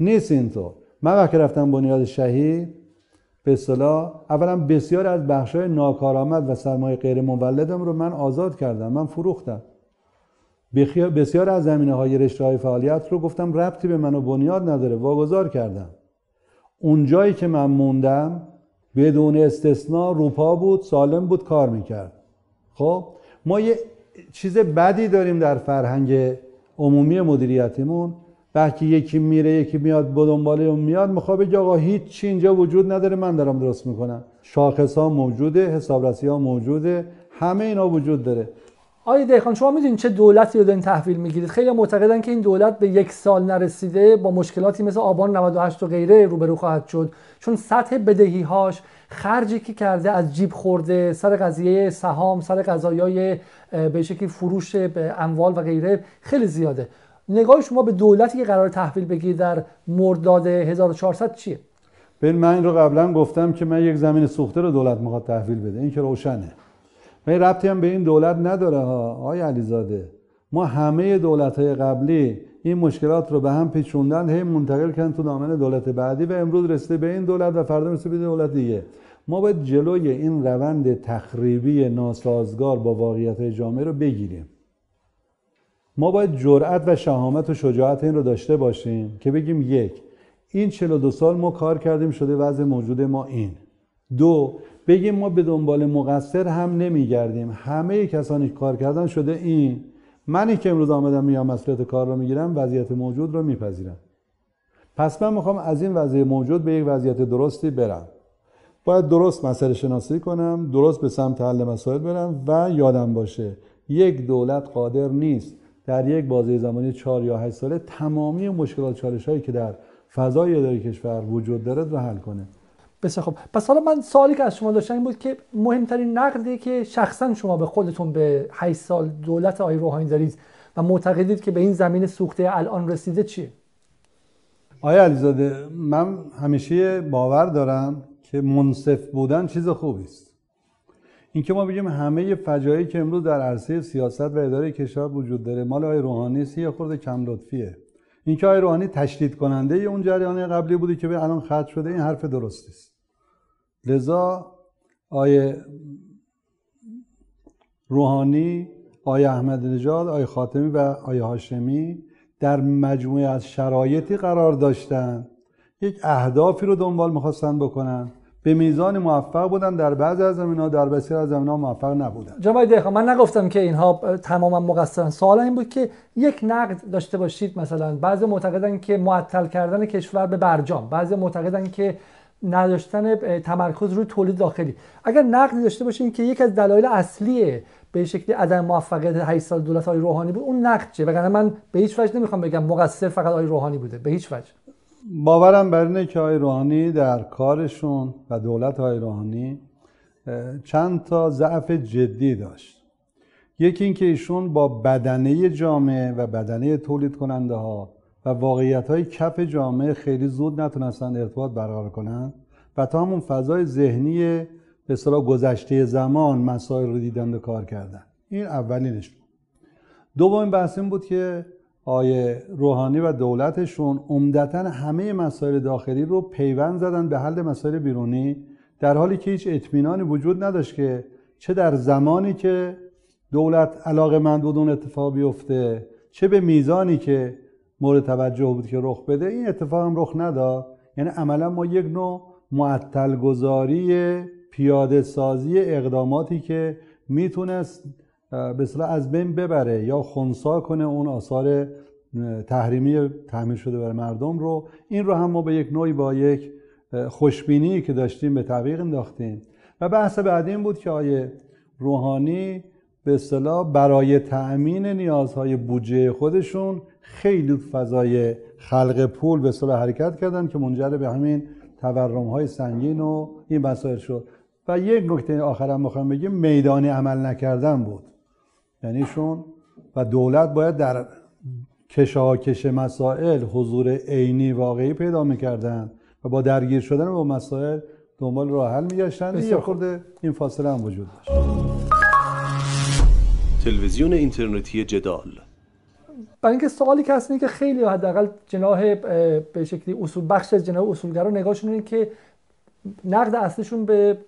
نیست اینطور. من وقتی رفتم بنیاد شهید به اصطلاح اولا بسیار از بخشای ناکارآمد و سرمایه غیر مولدم رو من آزاد کردم من فروختم. بسیار از زمینه های رشته های فعالیت رو گفتم ربطی به من و بنیاد نداره واگذار کردم. اون جایی که من موندم بدون استثنا روپا بود سالم بود کار می‌کرد. خب؟ ما یه چیز بدی داریم در فرهنگ عمومی مدیریتیمون. وقتی یکی میره یکی میاد به دنباله اون میاد. می‌خواد بگه آقا هیچ چی اینجا وجود نداره من دارم درست می‌کنم. شاخص ها موجوده حسابرسی ها موجوده همه اینا وجود داره. آقای دهخان شما می‌دونید چه دولتی رو دارین تحویل می‌گیرید؟ خیلی معتقدن که این دولت به یک سال نرسیده با مشکلاتی مثل آبان 98 و غیره روبرو خواهد شد. چون سطح بدهی هاش خرجی که کرده از جیب خورده سر قضیه سهام سر قضایای به شکلی فروش اموال و غیره خیلی زیاده. نگاه شما به دولتی که قرار تحویل بگیرید در مرداد 1400 چیه؟ ببین من این رو قبلا گفتم که من یک زمین سوخته رو دولت می‌خواد تحویل بده. این که روشنه. و ربطی هم به این دولت نداره ها آقای علیزاده. ما همه دولت های قبلی این مشکلات رو به هم پیچوندن هی منتقل کردن تو دامن دولت بعدی و امروز رسیده به این دولت و فردا رسیده به دولت دیگه. ما باید جلوی این روند تخریبی ناسازگار با واقعیت جامعه رو بگیریم. ما باید جرأت و شهامت و شجاعت این رو داشته باشیم که بگیم یک این 42 سال ما کار کردیم شده وضع موجود ما این. دو بگیم ما به دنبال مقصر هم نمیگردیم. همه کسانی که کار کردن شده این. منی که امروز آمدم میام مسئولیت کار رو می‌گیرم وضعیت موجود رو میپذیرم. پس من می‌خوام از این وضعیت موجود به یک وضعیت درستی برم. باید درست مسئله شناسی کنم درست به سمت حل مسائل برم و یادم باشه یک دولت قادر نیست در یک بازه زمانی چهار یا هشت ساله تمامی مشکلات چالش هایی که در فضای اداره کشور وجود داره رو حل کنه. بسیار خب پس حالا من سوالی که از شما داشتم این بود که مهمترین نقدی که شخصا شما به خودتون به 8 سال دولت آقای روحانی دارید و معتقدید که به این زمین سوخته الان رسیده چیه؟ آیا علیزاده من همیشه باور دارم که منصف بودن چیز خوبی است. اینکه ما بگیم همه فجایعی که امروز در عرصه سیاست و اداره کشور وجود داره مال آقای روحانی است یه خورده کم لطفیه. اینکه آقای روحانی تشدید کننده اون جریان قبلی بودی که به الان خط شده این حرف درستی است لذا آیه روحانی آیه احمد نژاد آیه خاتمی و آیه هاشمی در مجموعه از شرایطی قرار داشتن یک اهدافی رو دنبال می‌خواستن بکنن. به میزان موفق بودن در بعضی از زمینها در بسیار از زمینها موفق نبودن. جناب دقیقا من نگفتم که اینها تماما مقصرن. سوال این بود که یک نقد داشته باشید مثلا. بعضی معتقدن که معطل کردن کشور به برجام. بعضی معتقدن که نداشتن تمرکز روی تولید داخلی. اگر نقدی داشته باشین که یک از دلایل اصلی به شکلی عدم موفقیت 8 سال دولت های روحانی بود اون نقد چیه؟ وگرنه من به هیچ وجه نمی‌خوام بگم مقصر فقط آقای روحانی بوده. به هیچ وجه. باورم بر اینه که آقای روحانی در کارشون و دولت های روحانی چند تا ضعف جدی داشت. یکی اینکه ایشون با بدنه جامعه و بدنه تولید کننده ها و واقعیت های کف جامعه خیلی زود نتونستن ارتباط برقرار کنن و تا همون فضای ذهنی به اصطلاح گذشته زمان مسائل رو دیدن و کار کردن. این اولینش بود. دومین بحث این بود که آیه روحانی و دولتشون عمدتا همه مسائل داخلی رو پیوند زدن به حل مسائل بیرونی در حالی که هیچ اطمینانی وجود نداشت که چه در زمانی که دولت علاقه من بود اون اتفاق بیفته چه به میزانی که مورد توجه بود که رخ بده این اتفاق هم رخ نداد. یعنی عملا ما یک نوع معطل گذاری پیاده سازی اقداماتی که می‌تونست به از بین ببره یا خونسا کنه اون آثار تحریمی تعمیر شده بر مردم رو. این رو هم ما به یک نوعی با یک خوشبینی که داشتیم به تعویق انداختیم. و بحث بعدی این بود که آیه روحانی به اصطلاح برای تأمین نیازهای بودجه خودشون خیلی فضای خلق پول به اصطلاح حرکت کردن که منجر به همین تورم های سنگین و این مسائل شد. و یک نکته آخرم می‌خوام بگیم میدانی عمل نکردن بود. یعنی شون و دولت باید در کشاکش مسائل حضور عینی واقعی پیدا می‌کردن و با درگیر شدن با مسائل دنبال راه حل میگشتن. یه خورده این فاصله هم وجود داشت. تلویزیون اینترنتی جدال. برای اینکه سوالی که هست که خیلی حداقل جناح به شکلی اصول بخش از جناح اصولگرا نگاهشون اینه که نقد اصلشون به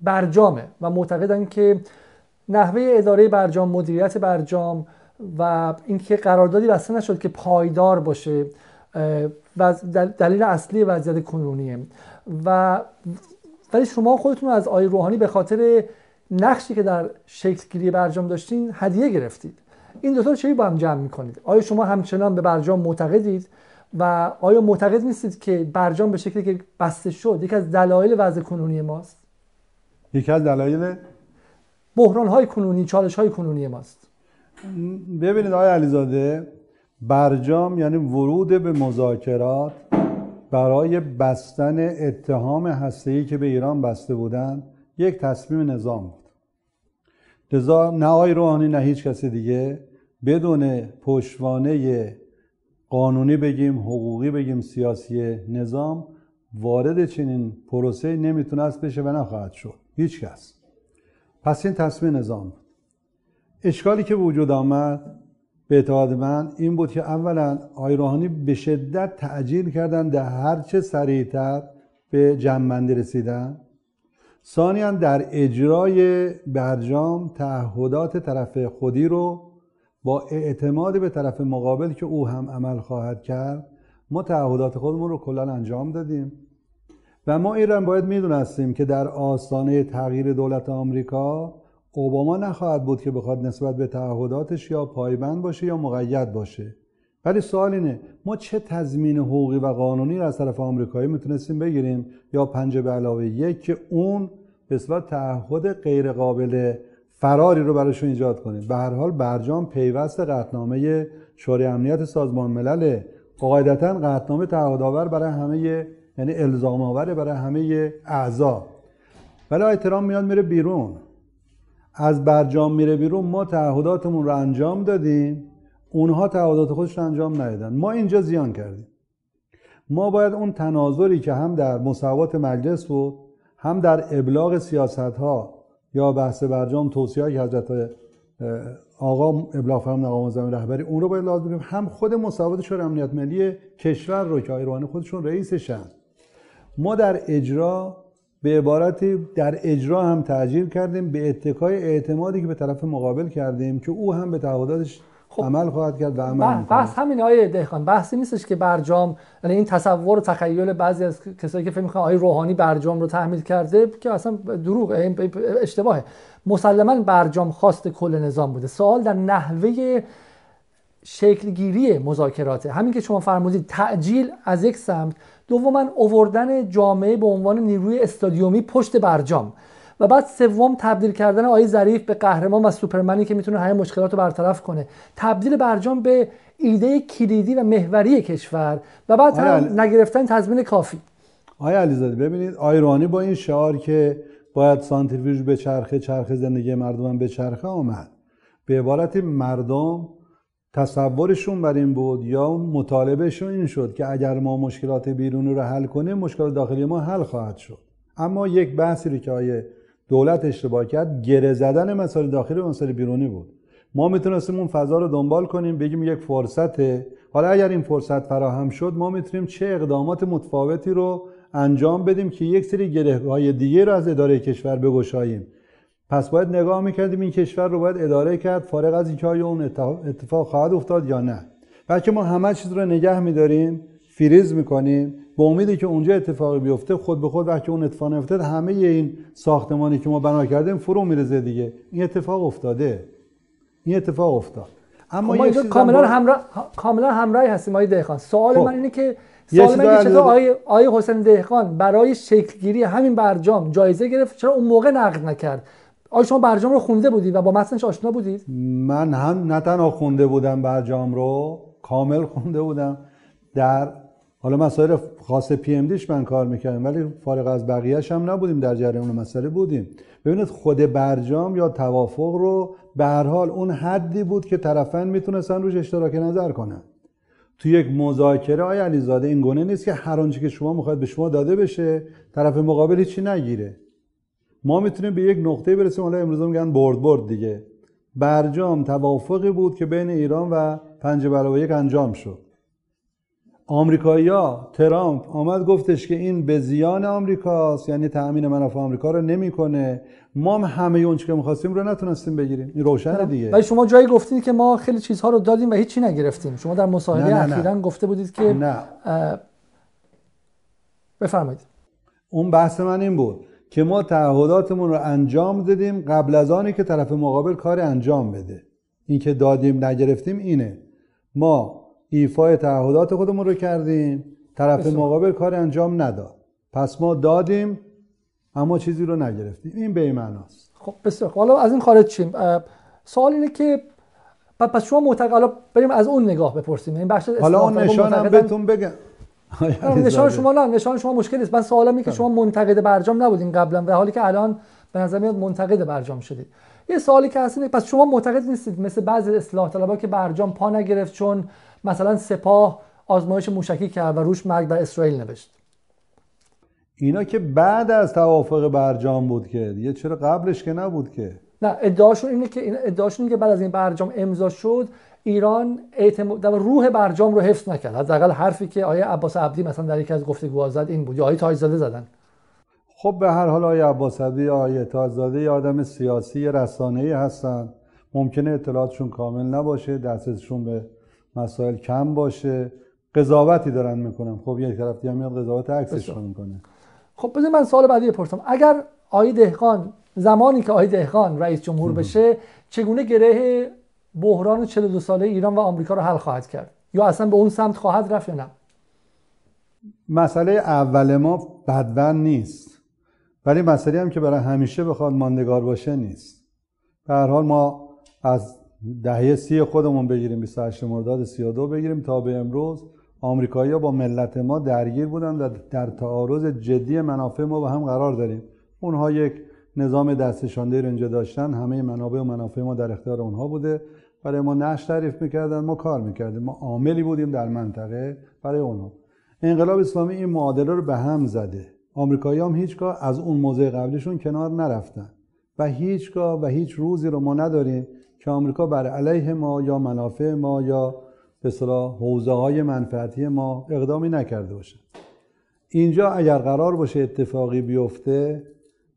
برجامه و معتقدن که نحوه اداره برجام مدیریت برجام و اینکه قراردادی بسته نشد که پایدار باشه و دلیل اصلی وضعیت کنونیه. و ولی شما خودتون از آی روحانی به خاطر نقشی که در شکلگیری برجام داشتین هدیه گرفتید. این دوتا رو چه با هم جمع می‌کنید؟ آیا شما همچنان به برجام معتقدید؟ و آیا معتقد نیستید که برجام به شکلی که بسته شد یکی از دلایل وضع کنونی ماست؟ یکی از دلایل بحران های کنونی چالش های کنونی ماست. ببینید آقای علیزاده برجام یعنی ورود به مذاکرات برای بستن اتهام هسته‌ای که به ایران بسته بودن یک تصمیم نظام بود. لذا نه آقای روحانی نه هیچ کسی دیگه. بدون پشتوانه قانونی بگیم حقوقی بگیم سیاسی نظام وارد چنین پروسه نمی‌تونست بشه و نخواهد شد. هیچ کس. پس این تصمیم نظام بود. اشکالی که وجود آمد به اعتقاد من این بود که اولا آقای روحانی به شدت تعجیل کردن در هرچه سریعتر به جمعندی رسیدن. ثانیا در اجرای برجام تعهدات طرف خودی رو با اعتماد به طرف مقابل که او هم عمل خواهد کرد ما تعهدات خودمون رو کلا انجام دادیم. و ما ایران باید می‌دونستیم که در آستانه تغییر دولت آمریکا اوباما نخواهد بود که بخواد نسبت به تعهداتش یا پایبند باشه یا مقید باشه. ولی سوال اینه ما چه تضمین حقوقی و قانونی از طرف آمریکایی می‌تونستیم بگیریم؟ یا پنجه به علاوه یک که اون به اصطلاح تعهد غیر قابل فراری رو براشون ایجاد کنه. به هر حال برجام پیوست قطنامه شورای امنیت سازمان ملل. قاعدتا قطنامه تعهدآور برای همه یعنی الزام آور برای همه اعضا. ولی احترام میاد میره بیرون. از برجام میره بیرون ما تعهداتمون رو انجام دادیم. اونها تعهدات خودش رو انجام ندادن. ما اینجا زیان کردیم. ما باید اون تناظری که هم در مساوات مجلس بود هم در ابلاغ سیاست ها یا بحث برجام توصیه که حضرت آقا ابلاغ فرمان آقا زمین رهبری اون رو باید لازم بگیم. هم خود مساوات شورای امنیت ملی کشور رو که ایرانی خودشون رئیسشن. ما در اجرا به عبارتی در اجرا هم تعجیل کردیم به اتکای اعتمادی که به طرف مقابل کردیم که او هم به تعهداتش خب. عمل خواهد کرد و عمل بحث همین آیه دهخان بحثی نیستش که برجام یعنی این تصور و تخیل بعضی از کسایی که فکر می‌کنن آیه روحانی برجام رو تحمیل کرده که اصلا دروغ اشتباهه. مسلما برجام خواست کل نظام بوده. سوال در نحوه شکلگیری مذاکراته. همین که شما فرمودید تعجیل از یک سمت دوما اووردن جامعه به عنوان نیروی استادیومی پشت برجام و بعد سوم تبدیل کردن آقای ظریف به قهرمان و سوپرمنی که می‌تونه همه مشکلات رو برطرف کنه. تبدیل برجام به ایده کلیدی و محوری کشور و بعد هم نگرفتن تضمین کافی. آیا علیزاده ببینید آیرانی با این شعار که باید سانتریفیوژ به چرخه چرخه زندگی مردم به چرخه آمد. به عبارت مردم تصورشون بر این بود یا مطالبهشون این شد که اگر ما مشکلات بیرونی رو حل کنیم مشکلات داخلی ما حل خواهد شد. اما یک بحثی که آیه دولت اشتباه کرد گره زدن مسائل داخلی و مسائل بیرونی بود. ما می‌تونستیم اون فضا رو دنبال کنیم بگیم یک فرصته. حالا اگر این فرصت فراهم شد ما می‌تونیم چه اقدامات متفاوتی رو انجام بدیم که یک سری گره های دیگه رو از اداره کشور بگشاییم. پس باید نگاه می‌کردیم این کشور رو باید اداره کرد فارغ از اینکه آیا اون اتفاق خواهد افتاد یا نه. بلکه ما همه چیز رو نگه میداریم فریز می‌کنیم. به امیدی که اونجا اتفاقی بیفته خود به خود وقتی اون اتفاق افتاد همه این ساختمانی که ما بنا کردیم فرو میرزه دیگه. این اتفاق افتاده. این اتفاق افتاد. اما خب ما کاملا همراه کاملا همراهی هستیم آقای دهخان سوال خب. من اینه که سوال من اینه چطور آقای آقای حسین دهخان برای شکلگیری همین برجام جایزه گرفت چرا اون موقع نقد نکرد؟ آیا شما برجام رو خونده بودید و با متنش آشنا بودید؟ من هم نه تنها خونده بودم برجام رو کامل خونده بودم. در حالا مسائل خاص پی ام دیش من کار می‌کردم ولی فارغ از بقیهش هم نبودیم در جریان مسئله بودیم. ببینید خود برجام یا توافق رو به هر حال اون حدی بود که طرفین می‌تونستن روش اشتراک نظر کنن. تو یک مذاکره آیا علیزاده این گونه نیست که هر آنچه که شما می‌خواد به شما داده بشه طرف مقابل هیچی نگیره. ما می‌تونیم به یک نقطه برسیم حالا امروز میگن برد برد دیگه. برجام توافقی بود که بین ایران و پنج علاوه یک انجام شد. آمریکایی‌ها ترامپ آمد گفتش که این به زیان آمریکاست یعنی تأمین منافع آمریکا رو نمی‌کنه. ما هم همه اون که می‌خواستیم رو نتونستیم بگیریم. این روشن دیگه. ولی شما جایی گفتید که ما خیلی چیزها رو دادیم و هیچی نگرفتیم. شما در مصاحبه اخیرا گفته بودید که نه. بفرمایید. اون بحث من این بود. که ما تعهداتمون رو انجام دادیم قبل از آنی که طرف مقابل کار انجام بده. این که دادیم نگرفتیم اینه. ما ایفای تعهدات خودمون رو کردیم طرف مقابل کار انجام نداد. پس ما دادیم اما چیزی رو نگرفتیم. این به معناست. خب بسیار. حالا از این خارج چیم؟ سوال اینه که پس شما معتقد بریم از اون نگاه بپرسیم. این بخش حالا اون نشانم بهتون بگم. نشان شما نه نشان شما مشکل نیست. من سوالم اینه که شما منتقد برجام نبودین قبلا و حالی که الان به نظر میاد منتقد برجام شدید. یه سوالی که هست پس شما معتقد نیستید مثل بعضی اصلاح طلبا که برجام پا نگرفت چون مثلا سپاه آزمایش موشکی کرد و روش مرگ در اسرائیل نوشت؟ اینا که بعد از توافق برجام بود که دیگه چرا قبلش که نبود که؟ نه ادعاشون اینه که ادعاشون اینه که بعد از این برجام امضا شد ایران اعتماد روح برجام رو حفظ نکرد. حداقل حرفی که آیه عباس عبدی مثلا در یکی از گفتگوها زد این بود. یا آیه تاجزاده زدن. خب به هر حال آیه عباس عبدی آیه تاجزاده یا آدم سیاسی رسانه‌ای هستن. ممکنه اطلاعاتشون کامل نباشه دسترسشون به مسائل کم باشه. قضاوتی دارن می‌کنن. خب یک طرف دیگه میاد قضاوت عکسش می‌کنه. خب بذار من سوال بعدی بپرسم. اگر آقای دهقان زمانی که آقای دهقان رئیس جمهور بشه چگونه گره بحران 42 ساله ایران و آمریکا رو حل خواهد کرد. یا اصلا به اون سمت خواهد رفت یا نه؟ مسئله اول ما بدون نیست. ولی مسئله هم که برای همیشه بخواد ماندگار باشه نیست. به هر حال ما از دهه سی خودمون بگیریم 28 مرداد 32 بگیریم تا به امروز آمریکایی‌ها با ملت ما درگیر بودن و در تعارض جدی منافع ما با هم قرار داریم. اونها یک نظام دستشانده اینجا داشتن همه منابع و منافع ما در اختیار اونها بوده. برای ما نش تعریف می‌کردن ما کار می‌کردیم. ما عاملی بودیم در منطقه برای اونها. انقلاب اسلامی این معادله رو به هم زده. آمریکایی هم هیچگاه از اون موضع قبلشون کنار نرفتن و هیچگاه و هیچ روزی رو ما نداریم که آمریکا بر علیه ما یا منافع ما یا به صلاح حوزه های منفعتی ما اقدامی نکرده باشه. اینجا اگر قرار باشه اتفاقی بیفته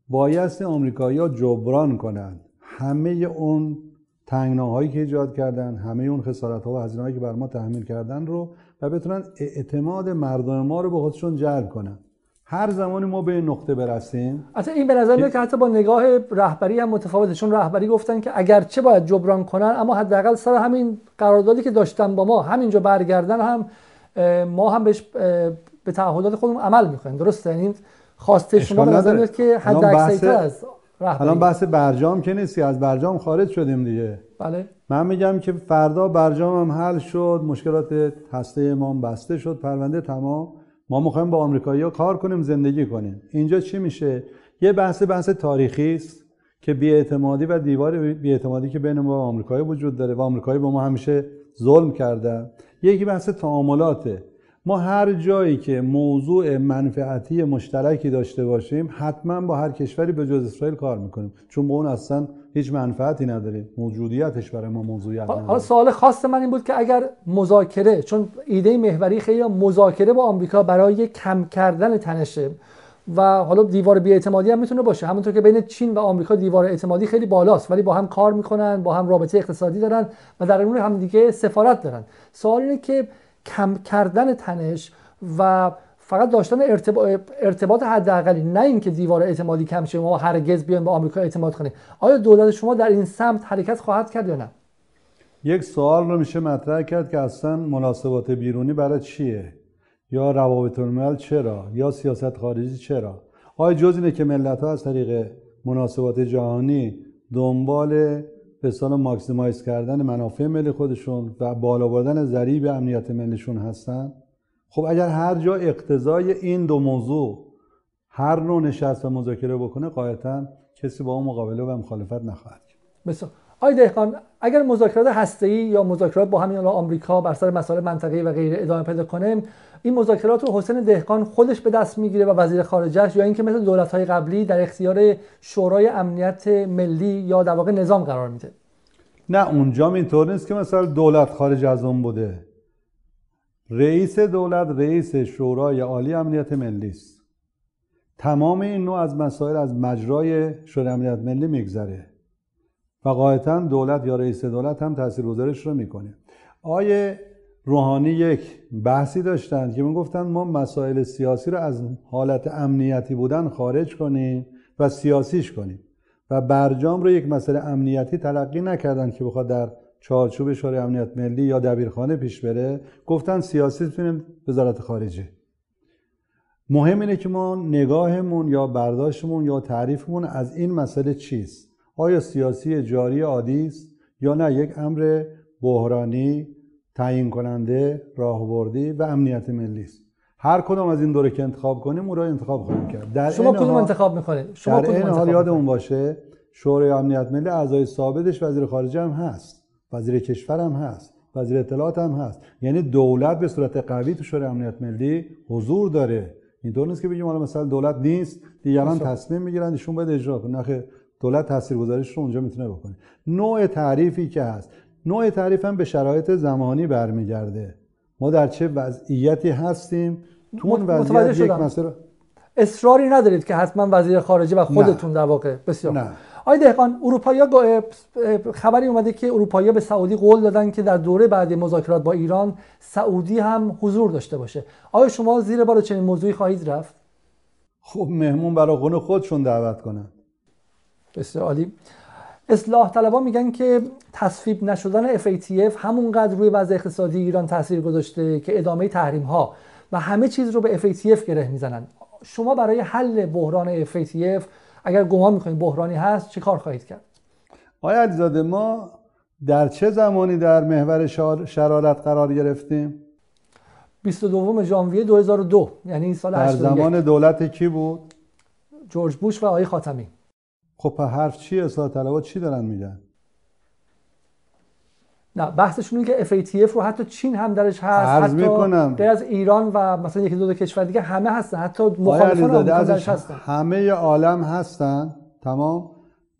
بایست آمریکایی‌ها جبران کنند. همه اون تنگناهایی که ایجاد کردن همه اون خسارت ها و هزینه که بر ما تحمیل کردن رو و بتونن اعتماد مردم ما رو به خودشون جلب کنن. هر زمانی ما به این نقطه برسیم اصلا این به نظر میاد که حتی با نگاه رهبری هم متفاوته چون رهبری گفتن که اگر چه باید جبران کنن اما حداقل سر همین قراردادی که داشتن با ما همینجا برگردن هم ما هم بهش به تعهدات خودمون عمل می‌کنیم. درسته؟ یعنی خواسته شما به نظر میاد که حد از الان بحث برجام که نیستی از برجام خارج شدیم دیگه. بله. من میگم که فردا برجام هم حل شد مشکلات هسته ما بسته شد پرونده تمام. ما می‌خوایم با ها کار کنیم زندگی کنیم. اینجا چی میشه؟ یه بحث بحث تاریخی است که بیاعتمادی و دیوار بیاعتمادی که بین ما و آمریکایی وجود داره و آمریکایی با ما همیشه ظلم کرده. یکی بحث تعاملاته. ما هر جایی که موضوع منفعتی مشترکی داشته باشیم حتما با هر کشوری به جز اسرائیل کار می‌کنیم. چون با اون اصلا هیچ منفعتی نداره. موجودیتش برای ما موضوعیت نداره. حالا سوال خاص من این بود که اگر مذاکره چون ایده محوری خیلی مذاکره با آمریکا برای کم کردن تنشه و حالا دیوار بیاعتمادی هم می‌تونه باشه. همونطور که بین چین و آمریکا دیوار اعتمادی خیلی بالاست ولی با هم کار می‌کنن با هم رابطه اقتصادی دارن و در اون هم دیگه سفارت دارن. سوال اینه که کم کردن تنش و فقط داشتن ارتباط, حداقلی نه اینکه دیوار اعتمادی کم شه ما هرگز بیایم به آمریکا اعتماد کنیم. آیا دولت شما در این سمت حرکت خواهد کرد یا نه؟ یک سوال رو میشه مطرح کرد که اصلا مناسبات بیرونی برای چیه؟ یا روابط الملل چرا؟ یا سیاست خارجی چرا؟ آیا جز اینه که ملت ها از طریق مناسبات جهانی دنبال به سال ماکسیمایز کردن منافع ملی خودشون و بالا بردن ضریب امنیت ملیشون هستن. خب اگر هر جا اقتضای این دو موضوع هر نوع نشست و مذاکره بکنه قاعدتا کسی با اون مقابله و مخالفت نخواهد کرد. بسیار. آقای دهقان اگر مذاکرات هسته‌ای یا مذاکرات با همین آمریکا بر سر مسائل منطقه‌ای و غیره ادامه پیدا کنه این مذاکرات رو حسین دهقان خودش به دست می‌گیره و وزیر خارجش یا اینکه مثل دولت‌های قبلی در اختیار شورای امنیت ملی یا در واقع نظام قرار میده. نه اونجا اینطور نیست که مثلا دولت خارج از اون بوده. رئیس دولت رئیس شورای عالی امنیت ملی است. تمام این نوع از مسائل از مجرای شورای امنیت ملی میگذره و قاعدتا دولت یا رئیس دولت هم تاثیرگذارش رو می‌کنه. آیه روحانی یک بحثی داشتند که گفتن ما مسائل سیاسی رو از حالت امنیتی بودن خارج کنیم و سیاسیش کنیم و برجام رو یک مسئله امنیتی تلقی نکردن که بخواد در چارچوب شورای امنیت ملی یا دبیرخانه پیش بره. گفتن سیاسی بتونیم وزارت خارجه. مهم اینه که ما نگاهمون یا برداشتمون یا تعریفمون از این مسئله چیست؟ آیا سیاسی جاری عادی است یا نه؟ یک امر بحرانی تعیین کننده راهبردی و امنیت ملی است هر کدام از این دوره که انتخاب کنیم اون رو انتخاب خواهیم کرد. در شما کدوم انتخاب می‌کنید شما در این حال یادمون باشه شورای امنیت ملی اعضای ثابتش وزیر خارجه هم هست. وزیر کشور هم هست. وزیر اطلاعات هم هست. یعنی دولت به صورت قوی تو شورای امنیت ملی حضور داره. این نیست که بگیم حالا مثلا دولت نیست دیگران تصمیم می‌گیرن ایشون باید اجرا کنه. دولت تاثیرگذاریش رو اونجا می‌تونه بکنه. نوع تعریفی که هست. نوع تعریف هم به شرایط زمانی برمیگرده. ما در چه وضعیتی هستیم؟ تو اون وضعیت یک مسئله اصراری ندارید که حتما وزیر خارجه و خودتون در واقع. بسیار. نه. آقای دهقان اروپایی خبری اومده که اروپایی به سعودی قول دادن که در دوره بعد مذاکرات با ایران سعودی هم حضور داشته باشه. آیا شما زیر بار چنین موضوعی خواهید رفت؟ خب مهمون برای خونه خودشون دعوت کنن. بسیار عالی. اصلاح طلبان میگن که تصویب نشدن FATF همونقدر روی وضع اقتصادی ایران تاثیر گذاشته که ادامه تحریم ها و همه چیز رو به FATF گره می‌زنن. شما برای حل بحران FATF اگر گمان می‌کنید بحرانی هست چه کار خواهید کرد؟ آیا علیزاده ما در چه زمانی در محور شرارت قرار گرفتیم؟ 22 ژانویه 2002 یعنی سال در زمان دولت کی بود؟ جورج بوش و آقای خاتمی. خب حرف چی اصلاح طلبات چی دارن میگن؟ نه بحثشون اینه که FATF رو حتی چین هم درش هست عرض حتی می‌کنم. از ایران و مثلا یکی دو, دو کشور دیگه همه هستن حتی مخالفان آمریکا درش هستن. همه عالم هستن تمام؟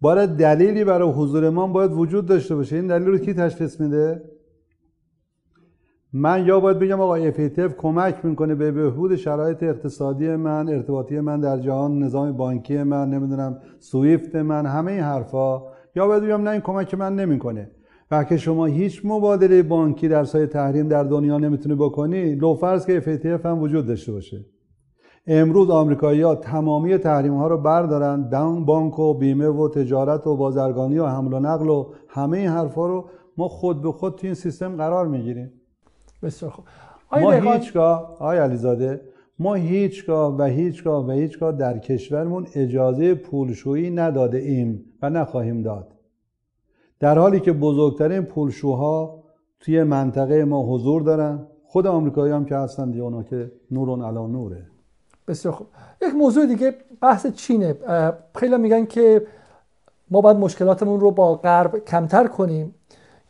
باید دلیلی برای حضور ما باید وجود داشته باشه. این دلیل رو کی تشخیص میده؟ من یا باید بگم آقا FATF کمک می‌کنه به بهبود شرایط اقتصادی من ارتباطی من در جهان نظام بانکی من نمی‌دونم سویفت من همه این حرفا. یا باید بگم نه این کمک من نمی‌کنه. و که شما هیچ مبادله بانکی در سایه تحریم در دنیا نمی‌تونه بکنی لو فرض که FATF هم وجود داشته باشه. امروز آمریکایی ها تمامی تحریم ها رو بردارن بانک و بیمه و تجارت و بازرگانی و حمل و نقل و همه این حرفا رو ما خود به خود تو این سیستم قرار می‌گیریم. بسیار خوب. ما هیچگاه آی علیزاده ما هیچگاه و هیچگاه و هیچگاه در کشورمون اجازه پولشویی نداده ایم و نخواهیم داد. در حالی که بزرگترین پولشوها توی منطقه ما حضور دارن. خود آمریکایی هم که هستن دیگه اونا که نورون علا نوره. بسیار خوب. یک موضوع دیگه بحث چینه. خیلی میگن که ما باید مشکلاتمون رو با غرب کمتر کنیم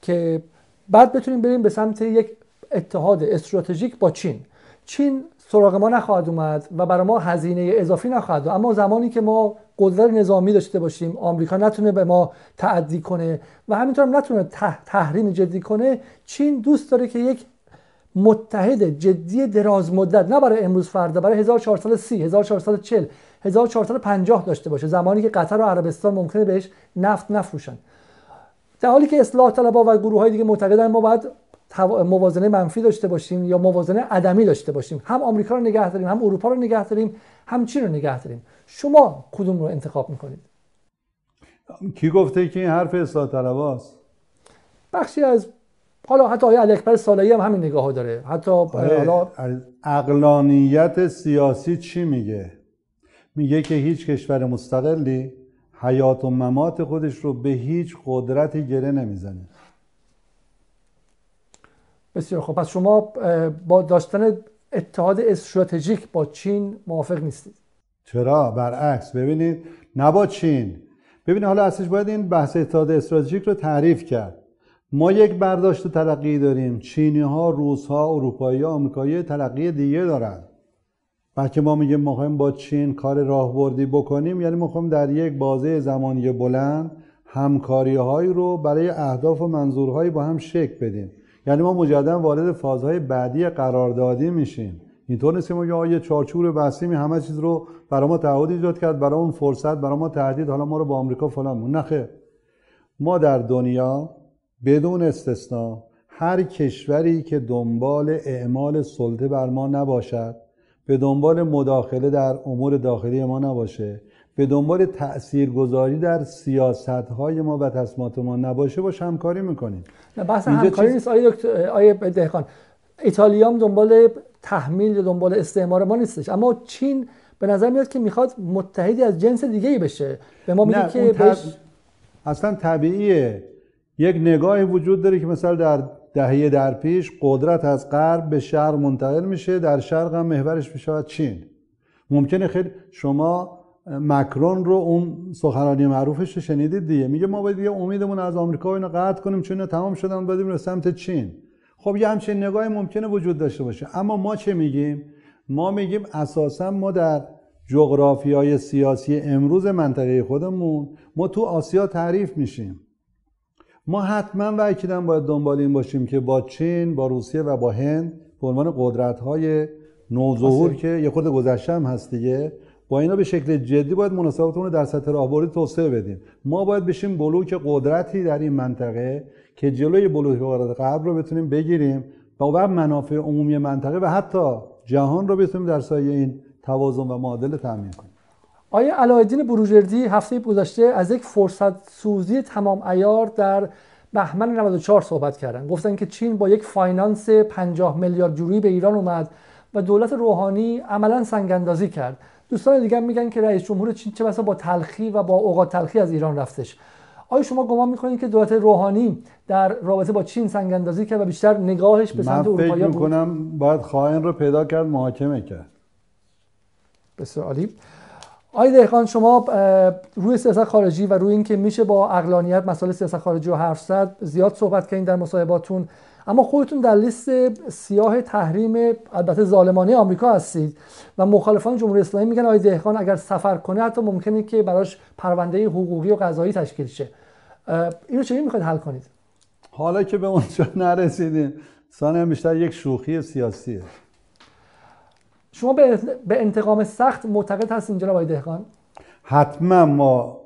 که بعد بتونیم بریم به سمت یک اتحاد استراتژیک با چین. چین سراغ ما نخواهد اومد و برای ما هزینه اضافی نخواهد اما زمانی که ما قدرت نظامی داشته باشیم آمریکا نتونه به ما تعدی کنه و همینطور هم نتونه تحریم جدی کنه چین دوست داره که یک متحد جدی دراز مدت نه برای امروز فردا برای 1430 1440 1450 داشته باشه. زمانی که قطر و عربستان ممکنه بهش نفت نفروشن. در حالی که اصلاح طلبها و گروه های دیگه معتقدن ما باید موازنه منفی داشته باشیم یا موازنه عدمی داشته باشیم. هم آمریکا رو نگه داریم هم اروپا رو نگه داریم هم چین رو نگه داریم. شما کدوم رو انتخاب می‌کنید؟ کی گفته که این حرف اصلاح طلباست بخشی از حالا حتی آقای اکبر صالحی هم همین نگاه ها داره. حتی حالا اقلانیت سیاسی چی میگه؟ میگه که هیچ کشور مستقلی حیات و ممات خودش رو به هیچ قدرتی گره نمی‌زنه. بسیار خب پس شما با داشتن اتحاد استراتژیک با چین موافق نیستید. چرا؟ برعکس. ببینید نه با چین. ببین حالا اصلش باید این بحث اتحاد استراتژیک رو تعریف کرد. ما یک برداشت ترقی داریم. چینی ها روس ها اروپایی ها آمریکایی ترقی دیگه دارن. بلکه ما میگیم ما با چین کار راهبردی بکنیم. یعنی ما در یک بازه زمانی بلند همکاری هایی رو برای اهداف و منظورهایی با هم شکل بدیم. یعنی ما مجددا وارد فازهای بعدی قراردادی میشیم. اینطور نیست که ما یه چارچوب بسیمی همه چیز رو برای ما تعهد ایجاد کرد برای اون فرصت برای ما تهدید. حالا ما رو با آمریکا فلان نخه ما در دنیا بدون استثنا هر کشوری که دنبال اعمال سلطه بر ما نباشد به دنبال مداخله در امور داخلی ما نباشه. به دنبال تاثیرگذاری در سیاست های ما و تصمیمات ما نباشه باش همکاری می‌کنیم. نه بحث همکاری نیست. آیه دکتر آیه دهقان ایتالیا هم دنبال تحمیل یا دنبال استعمار ما نیستش. اما چین به نظر میاد که می‌خواد متحدی از جنس دیگه ای بشه. به ما میگه که بش... اصلا طبیعیه. یک نگاهی وجود داره که مثلا در دهه در پیش قدرت از غرب به شرق منتقل میشه در شرق هم محورش میشه چین. ممکنه خیلی شما مکرون رو اون سخنرانی معروفش رو شنیدید دیگه. میگه ما باید یه امیدمون از آمریکا اینو قطع کنیم چون تمام شدن بدیم به سمت چین. خب یه همچین نگاهی ممکنه وجود داشته باشه. اما ما چه میگیم؟ ما میگیم اساسا ما در های سیاسی امروز منطقه خودمون ما تو آسیا تعریف میشیم. ما حتما و اکیدا باید دنبال این باشیم که با چین با روسیه و با هند به عنوان قدرت های نوظهور که یه خود گذشته هم هست دیگه با اینا به شکل جدی باید مناسباتمون رو در سطح راهبردی توسعه بدیم ما باید بشیم بلوک قدرتی در این منطقه که جلوی بلوک قدرت غرب رو بتونیم بگیریم و بعد منافع عمومی منطقه و حتی جهان رو بتونیم در سایه این توازن و معادله تامین کنیم. آیا علاءالدین بروجردی هفته گذشته از یک فرصت سوزی تمام عیار در بهمن 94 صحبت کردن گفتن که چین با یک فاینانس 50 میلیارد یورویی به ایران اومد و دولت روحانی عملا سنگ کرد. دوستان دیگه میگن که رئیس جمهور چین چه بسا با تلخی و با اوقات تلخی از ایران رفتش. آیا شما گمان می‌کنید که دولت روحانی در رابطه با چین سنگ اندازی کرد و بیشتر نگاهش به سمت اروپا بود؟ من فکر می‌کنم باید خائن رو پیدا کرد محاکمه کرد. بسیار عالی. آقای دهقان شما روی سیاست خارجی و روی اینکه میشه با اقلانیت مسائل سیاست خارجی رو حرف زد زیاد صحبت کردین در مصاحباتون. اما خودتون در لیست سیاه تحریم البته ظالمانه آمریکا هستید و مخالفان جمهوری اسلامی میگن آقای دهقان اگر سفر کنه حتی ممکنه که براش پرونده حقوقی و قضایی تشکیل شه. اینو چه می‌خواید حل کنید؟ حالا که به اونجا نرسیدیم سانه بیشتر یک شوخی سیاسیه. شما به انتقام سخت معتقد هستین جناب آقای دهقان؟ حتما ما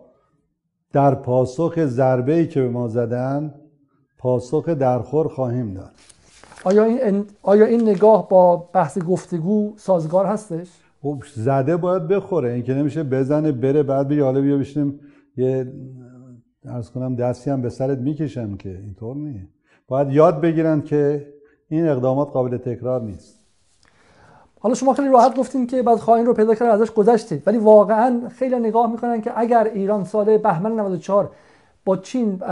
در پاسخ ضربه ای که به ما زدن پاسخ درخور خواهیم داد. آیا این, آیا این نگاه با بحث گفتگو سازگار هستش؟ خب زده باید بخوره. این که نمیشه بزنه بره بعد بگه حالا بیا بشینیم. یه ارز کنم دستی هم به سرت می‌کشم که اینطور نیست. باید یاد بگیرن که این اقدامات قابل تکرار نیست. حالا شما خیلی راحت گفتین که بعد خواهین رو پیدا کرد ازش گذشتید ولی واقعا خیلی نگاه می‌کنن که اگر ایران سال بهمن 94 با چین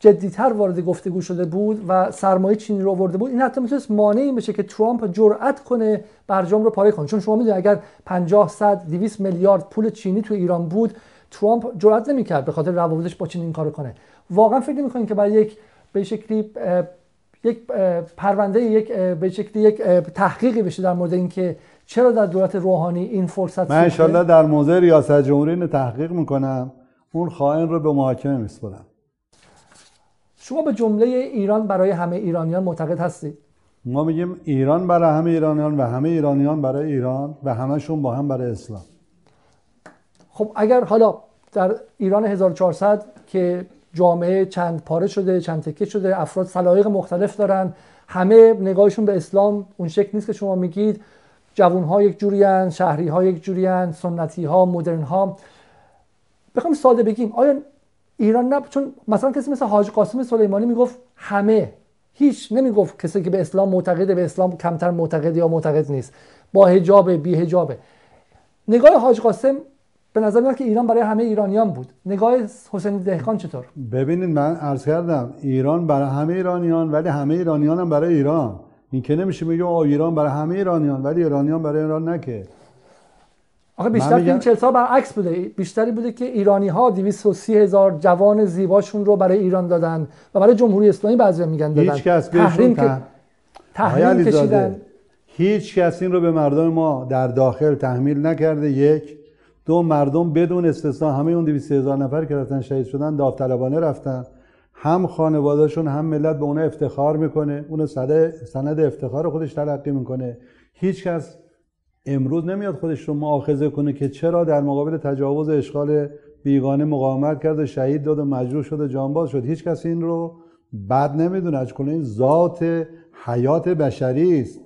جدیتر وارد گفتگو شده بود و سرمایه چینی رو آورده بود. این حتی می‌تونست مانعی بشه که ترامپ جرأت کنه برجام رو پاره کنه. چون شما می‌دونید اگر 50 100 200 میلیارد پول چینی تو ایران بود ترامپ جرأت نمی‌کرد به خاطر روابطش با چین این کارو کنه. واقعا فکر نمی‌کنید که برای یک به شکلی یک پرونده یک به شکلی یک تحقیقی بشه در مورد اینکه چرا در دولت روحانی این فرصت من ان در موضع ریاست جمهوری تحقیق می‌کنم. اون خائن رو به محاکمه میسپرم شما به جمله ایران برای همه ایرانیان معتقد هستید. ما میگیم ایران برای همه ایرانیان و همه ایرانیان برای ایران و همشون با هم برای اسلام. خب اگر حالا در ایران 1400 که جامعه چند پاره شده چند تکه شده افراد سلایق مختلف دارن همه نگاهشون به اسلام اون شکل نیست که شما میگید. جوون ها یک جوری شهری ها یک جوری سنتی ها مدرن ها بخوام ساده بگیم آیا ایران نه چون مثلا کسی مثل حاج قاسم سلیمانی می‌گفت همه هیچ نمی‌گفت کسی که به اسلام معتقده به اسلام کمتر معتقد یا معتقد نیست. با حجاب بی حجابه. نگاه حاج قاسم به نظر میاد که ایران برای همه ایرانیان بود. نگاه حسین دهقان چطور؟ ببینید من عرض کردم ایران برای همه ایرانیان ولی همه ایرانیان هم برای ایران. این که نمیشه میگه ایران برای همه ایرانیان ولی ایرانیان برای ایران نکه آخه بیشتر این 40 سال برعکس بوده. بیشتری بوده که ایرانی ها 230 هزار جوان زیباشون رو برای ایران دادن و برای جمهوری اسلامی بعضی میگن دادن. هیچ کس تحریم که تحریم کشیدن. هیچ کس این رو به مردم ما در داخل تحمیل نکرده. یک دو مردم بدون استثنا همه اون 200 هزار نفر که رفتن شهید شدن داوطلبانه رفتن. هم خانوادهشون هم ملت به اون افتخار می‌کنه. اون سند افتخار خودش تلقی می‌کنه. هیچ کس امروز نمیاد خودش رو معاخذه کنه که چرا در مقابل تجاوز اشغال بیگانه مقاومت کرد و شهید داد و مجروح شد و جانباز شد. هیچ کس این رو بد نمی‌دونه. از این ذات حیات بشری است.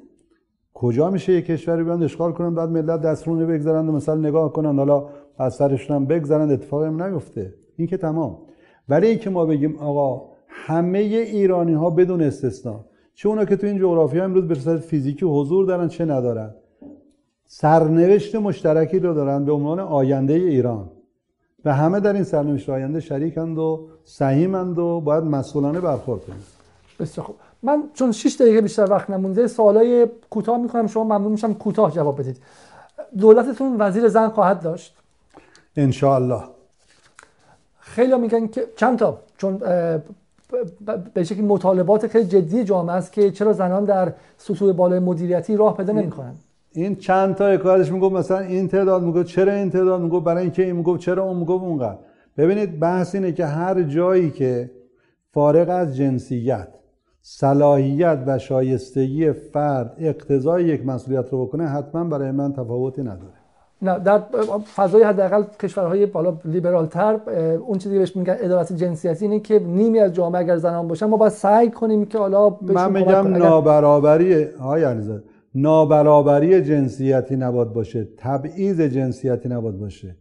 کجا میشه یک کشوری بیان اشغال کنن بعد ملت دسترونه بگذارن و مثلا نگاه کنن حالا از سرشون هم بگذارن اتفاقی هم نیفته. این که تمام. ولی اینکه ما بگیم آقا همه ایرانی ها بدون استثنا چه اونا که تو این جغرافیا امروز به فیزیکی حضور دارن چه ندارن؟ سرنوشت مشترکی رو دارن به عنوان آینده ایران. و همه در این سرنوشت آینده شریکند و سهیمند و باید مسئولانه برخورد کنند. بسیار خوب. من چون 6 دقیقه بیشتر وقت نمونده سوالای کوتاه می‌کنم. شما ممنون میشم کوتاه جواب بدید. دولتتون وزیر زن خواهد داشت؟ ان الله خیلی میگن که چند تا؟ چون به شکلی مطالبات خیلی جدی جامعه است که چرا زنان در سطوح بالای مدیریتی راه پیدا نمی‌کنن؟ این چند تا کارش می‌گفت مثلا این تعداد می‌گفت چرا این تعداد می‌گفت؟ برای اینکه این می‌گفت چرا اون می‌گفت؟ اونقدر. ببینید بحث اینه که هر جایی که فارغ از جنسیت صلاحیت و شایستگی فرد اقتضای یک مسئولیت رو بکنه حتما برای من تفاوتی نداره. نه در فضای حداقل کشورهای بالا لیبرال تر اون چیزی بهش میگن عدالت جنسیتی اینه که نیمی از جامعه اگر زنان باشن ما باید سعی کنیم که حالا من میگم نابرابری های علیزاده نابرابری جنسیتی نباد باشه تبعیض جنسیتی نباد باشه.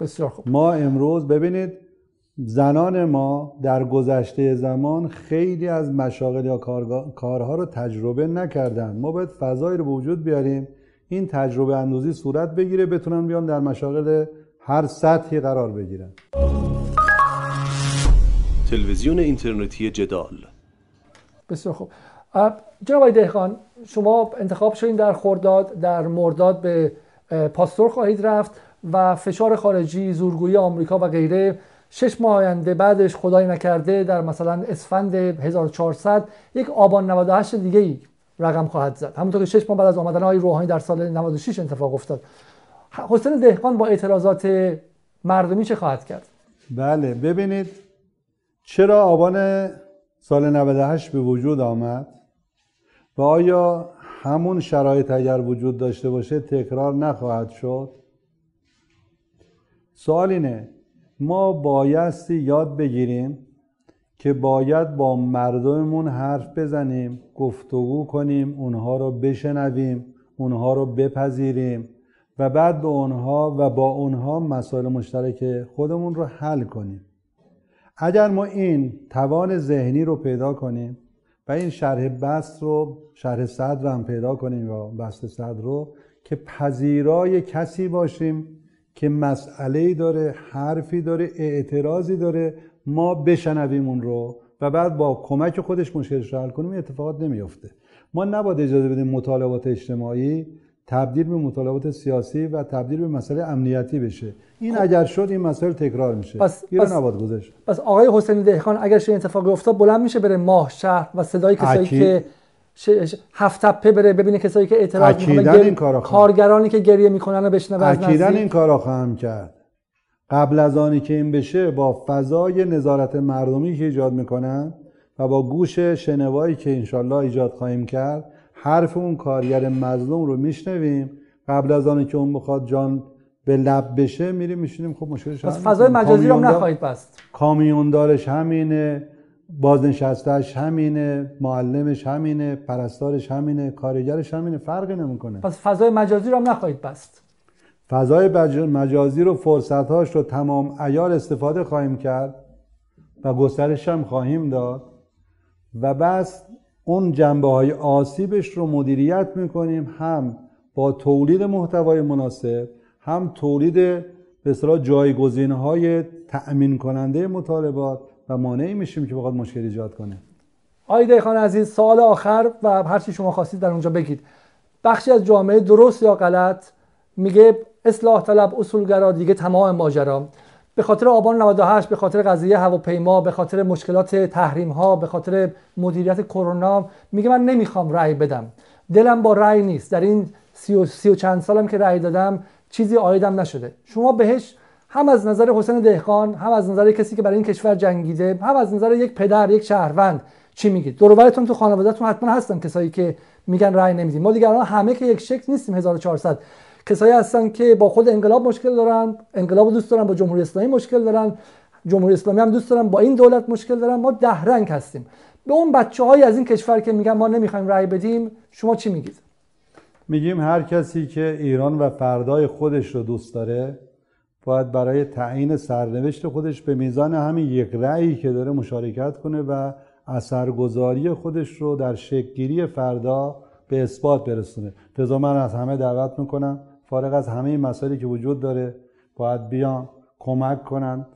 بسیار خوب. ما امروز ببینید زنان ما در گذشته زمان خیلی از مشاغل یا کارها رو تجربه نکردن. ما باید فضایی رو به وجود بیاریم این تجربه اندوزی صورت بگیره بتونن بیان در مشاغل هر سطحی قرار بگیرن. تلویزیون اینترنتی جدال. بسیار خوب. جناب دهخان شما انتخاب شدین در خورداد در مرداد به پاستور خواهید رفت و فشار خارجی زورگویی آمریکا و غیره شش ماه آینده بعدش خدای نکرده در مثلا اسفند 1400 یک آبان 98 دیگه ای رقم خواهد زد. همونطور که شش ماه بعد از آمدن های روحانی در سال 96 اتفاق افتاد. حسین دهقان با اعتراضات مردمی چه خواهد کرد؟ بله ببینید چرا آبان سال 98 به وجود آمد؟ و آیا همون شرایط اگر وجود داشته باشه تکرار نخواهد شد؟ سوال اینه ما بایستی یاد بگیریم که باید با مردممون حرف بزنیم گفتگو کنیم اونها رو بشنویم اونها رو بپذیریم و بعد به اونها و با اونها مسائل مشترک خودمون رو حل کنیم. اگر ما این توان ذهنی رو پیدا کنیم و این شرح بست رو شرح صدر هم پیدا کنیم یا بست صدر رو که پذیرای کسی باشیم که مسئله داره حرفی داره اعتراضی داره ما بشنویم اون رو و بعد با کمک خودش مشکلش رو حل کنیم اتفاقات نمیفته ما نباید اجازه بدیم مطالبات اجتماعی تبدیل به مطالبات سیاسی و تبدیل به مسئله امنیتی بشه. این خب. اگر شد این مسئله تکرار میشه. پس پس نباید گذاشت پس آقای حسینی دهخان اگر چه اتفاقی افتاد بلند میشه بره ماه شهر و صدای کسایی که هفت تپه بره ببینه کسایی که اعتراض می‌کنن این کارگرانی که گریه می‌کنن و بشنوه اکیدا این کارا خواهم کرد. قبل از آنی که این بشه با فضای نظارت مردمی که ایجاد می‌کنن و با گوش شنوایی که انشالله ایجاد خواهیم کرد حرف اون کارگر مظلوم رو میشنویم. قبل از آنی که اون بخواد جان به لب بشه میریم میشینیم. خب مشکلش پس فضای مجازی رو نخواهید بست. کامیوندارش همینه بازنشستهش همینه معلمش همینه پرستارش همینه کارگرش همینه فرقی نمی‌کنه. پس فضای مجازی رو هم نخواهید بست. فضای مجازی رو فرصتهاش رو تمام ایار استفاده خواهیم کرد و گسترش هم خواهیم داد. و بس اون جنبه های آسیبش رو مدیریت می‌کنیم هم با تولید محتوای مناسب هم تولید به اصطلاح جایگزین های تأمین کننده مطالبات و مانعی میشیم که بخواد مشکل ایجاد کنه. آیده خان عزیز سوال آخر و هر چی شما خواستید در اونجا بگید. بخشی از جامعه درست یا غلط؟ میگه اصلاح طلب اصولگرا دیگه تمام ماجرا. به خاطر آبان 98 به خاطر قضیه هواپیما به خاطر مشکلات تحریم ها به خاطر مدیریت کرونا میگه من نمی‌خوام رأی بدم. دلم با رأی نیست. در این سی و, سی و چند سالم که رأی دادم چیزی آیدم نشده. شما بهش هم از نظر حسین دهقان هم از نظر کسی که برای این کشور جنگیده هم از نظر یک پدر یک شهروند چی میگید؟ دورورتون تو خانوادهتون حتما هستن کسایی که میگن رأی نمیدیم ما دیگه الان همه که یک شکل نیستیم 1400 کسایی هستن که با خود انقلاب مشکل دارن انقلاب دوست دارن با جمهوری اسلامی مشکل دارن. جمهوری اسلامی هم دوست دارن با این دولت مشکل دارن. ما ده رنگ هستیم. به اون بچه های از این کشور که میگن ما نمی‌خوایم رأی بدیم شما چی میگید؟ میگیم هر کسی که ایران و فردای خودش رو دوست داره باید برای تعیین سرنوشت خودش به میزان همین یک رأیی که داره مشارکت کنه و اثرگذاری خودش رو در شکلگیری فردا به اثبات برسونه. لذا من از همه دعوت می‌کنم. فارغ از همه مسائلی که وجود داره باید بیان کمک کنند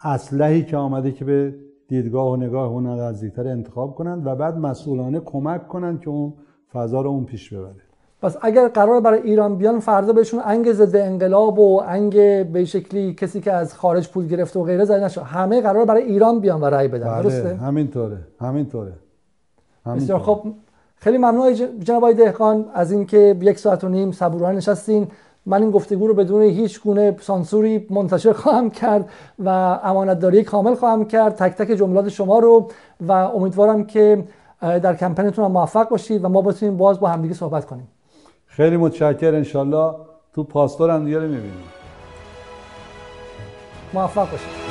اسلحی که آمده که به دیدگاه و نگاه اون نزدیکتر انتخاب کنند و بعد مسئولانه کمک کنند که اون فضا رو اون پیش ببره. پس اگر قرار برای ایران بیان فردا بهشون انگ ضد انقلاب و انگ به شکلی کسی که از خارج پول گرفته و غیره زده نشه. همه قرار برای ایران بیان و رأی بدن. بله درسته؟ همینطوره. همینطوره. بسیار خب. خیلی ممنون جناب آقای دهقان از اینکه یک ساعت و نیم صبورانه نشستین. من این گفتگو رو بدون هیچ گونه سانسوری منتشر خواهم کرد و امانتداری کامل خواهم کرد. تک تک جملات شما رو و امیدوارم که در کمپینتون هم موفق باشید و ما بتونیم باز با همدیگه صحبت کنیم. خیلی متشکر انشالله تو پاستور هم دیگه رو می‌بینیم. موفق باشید.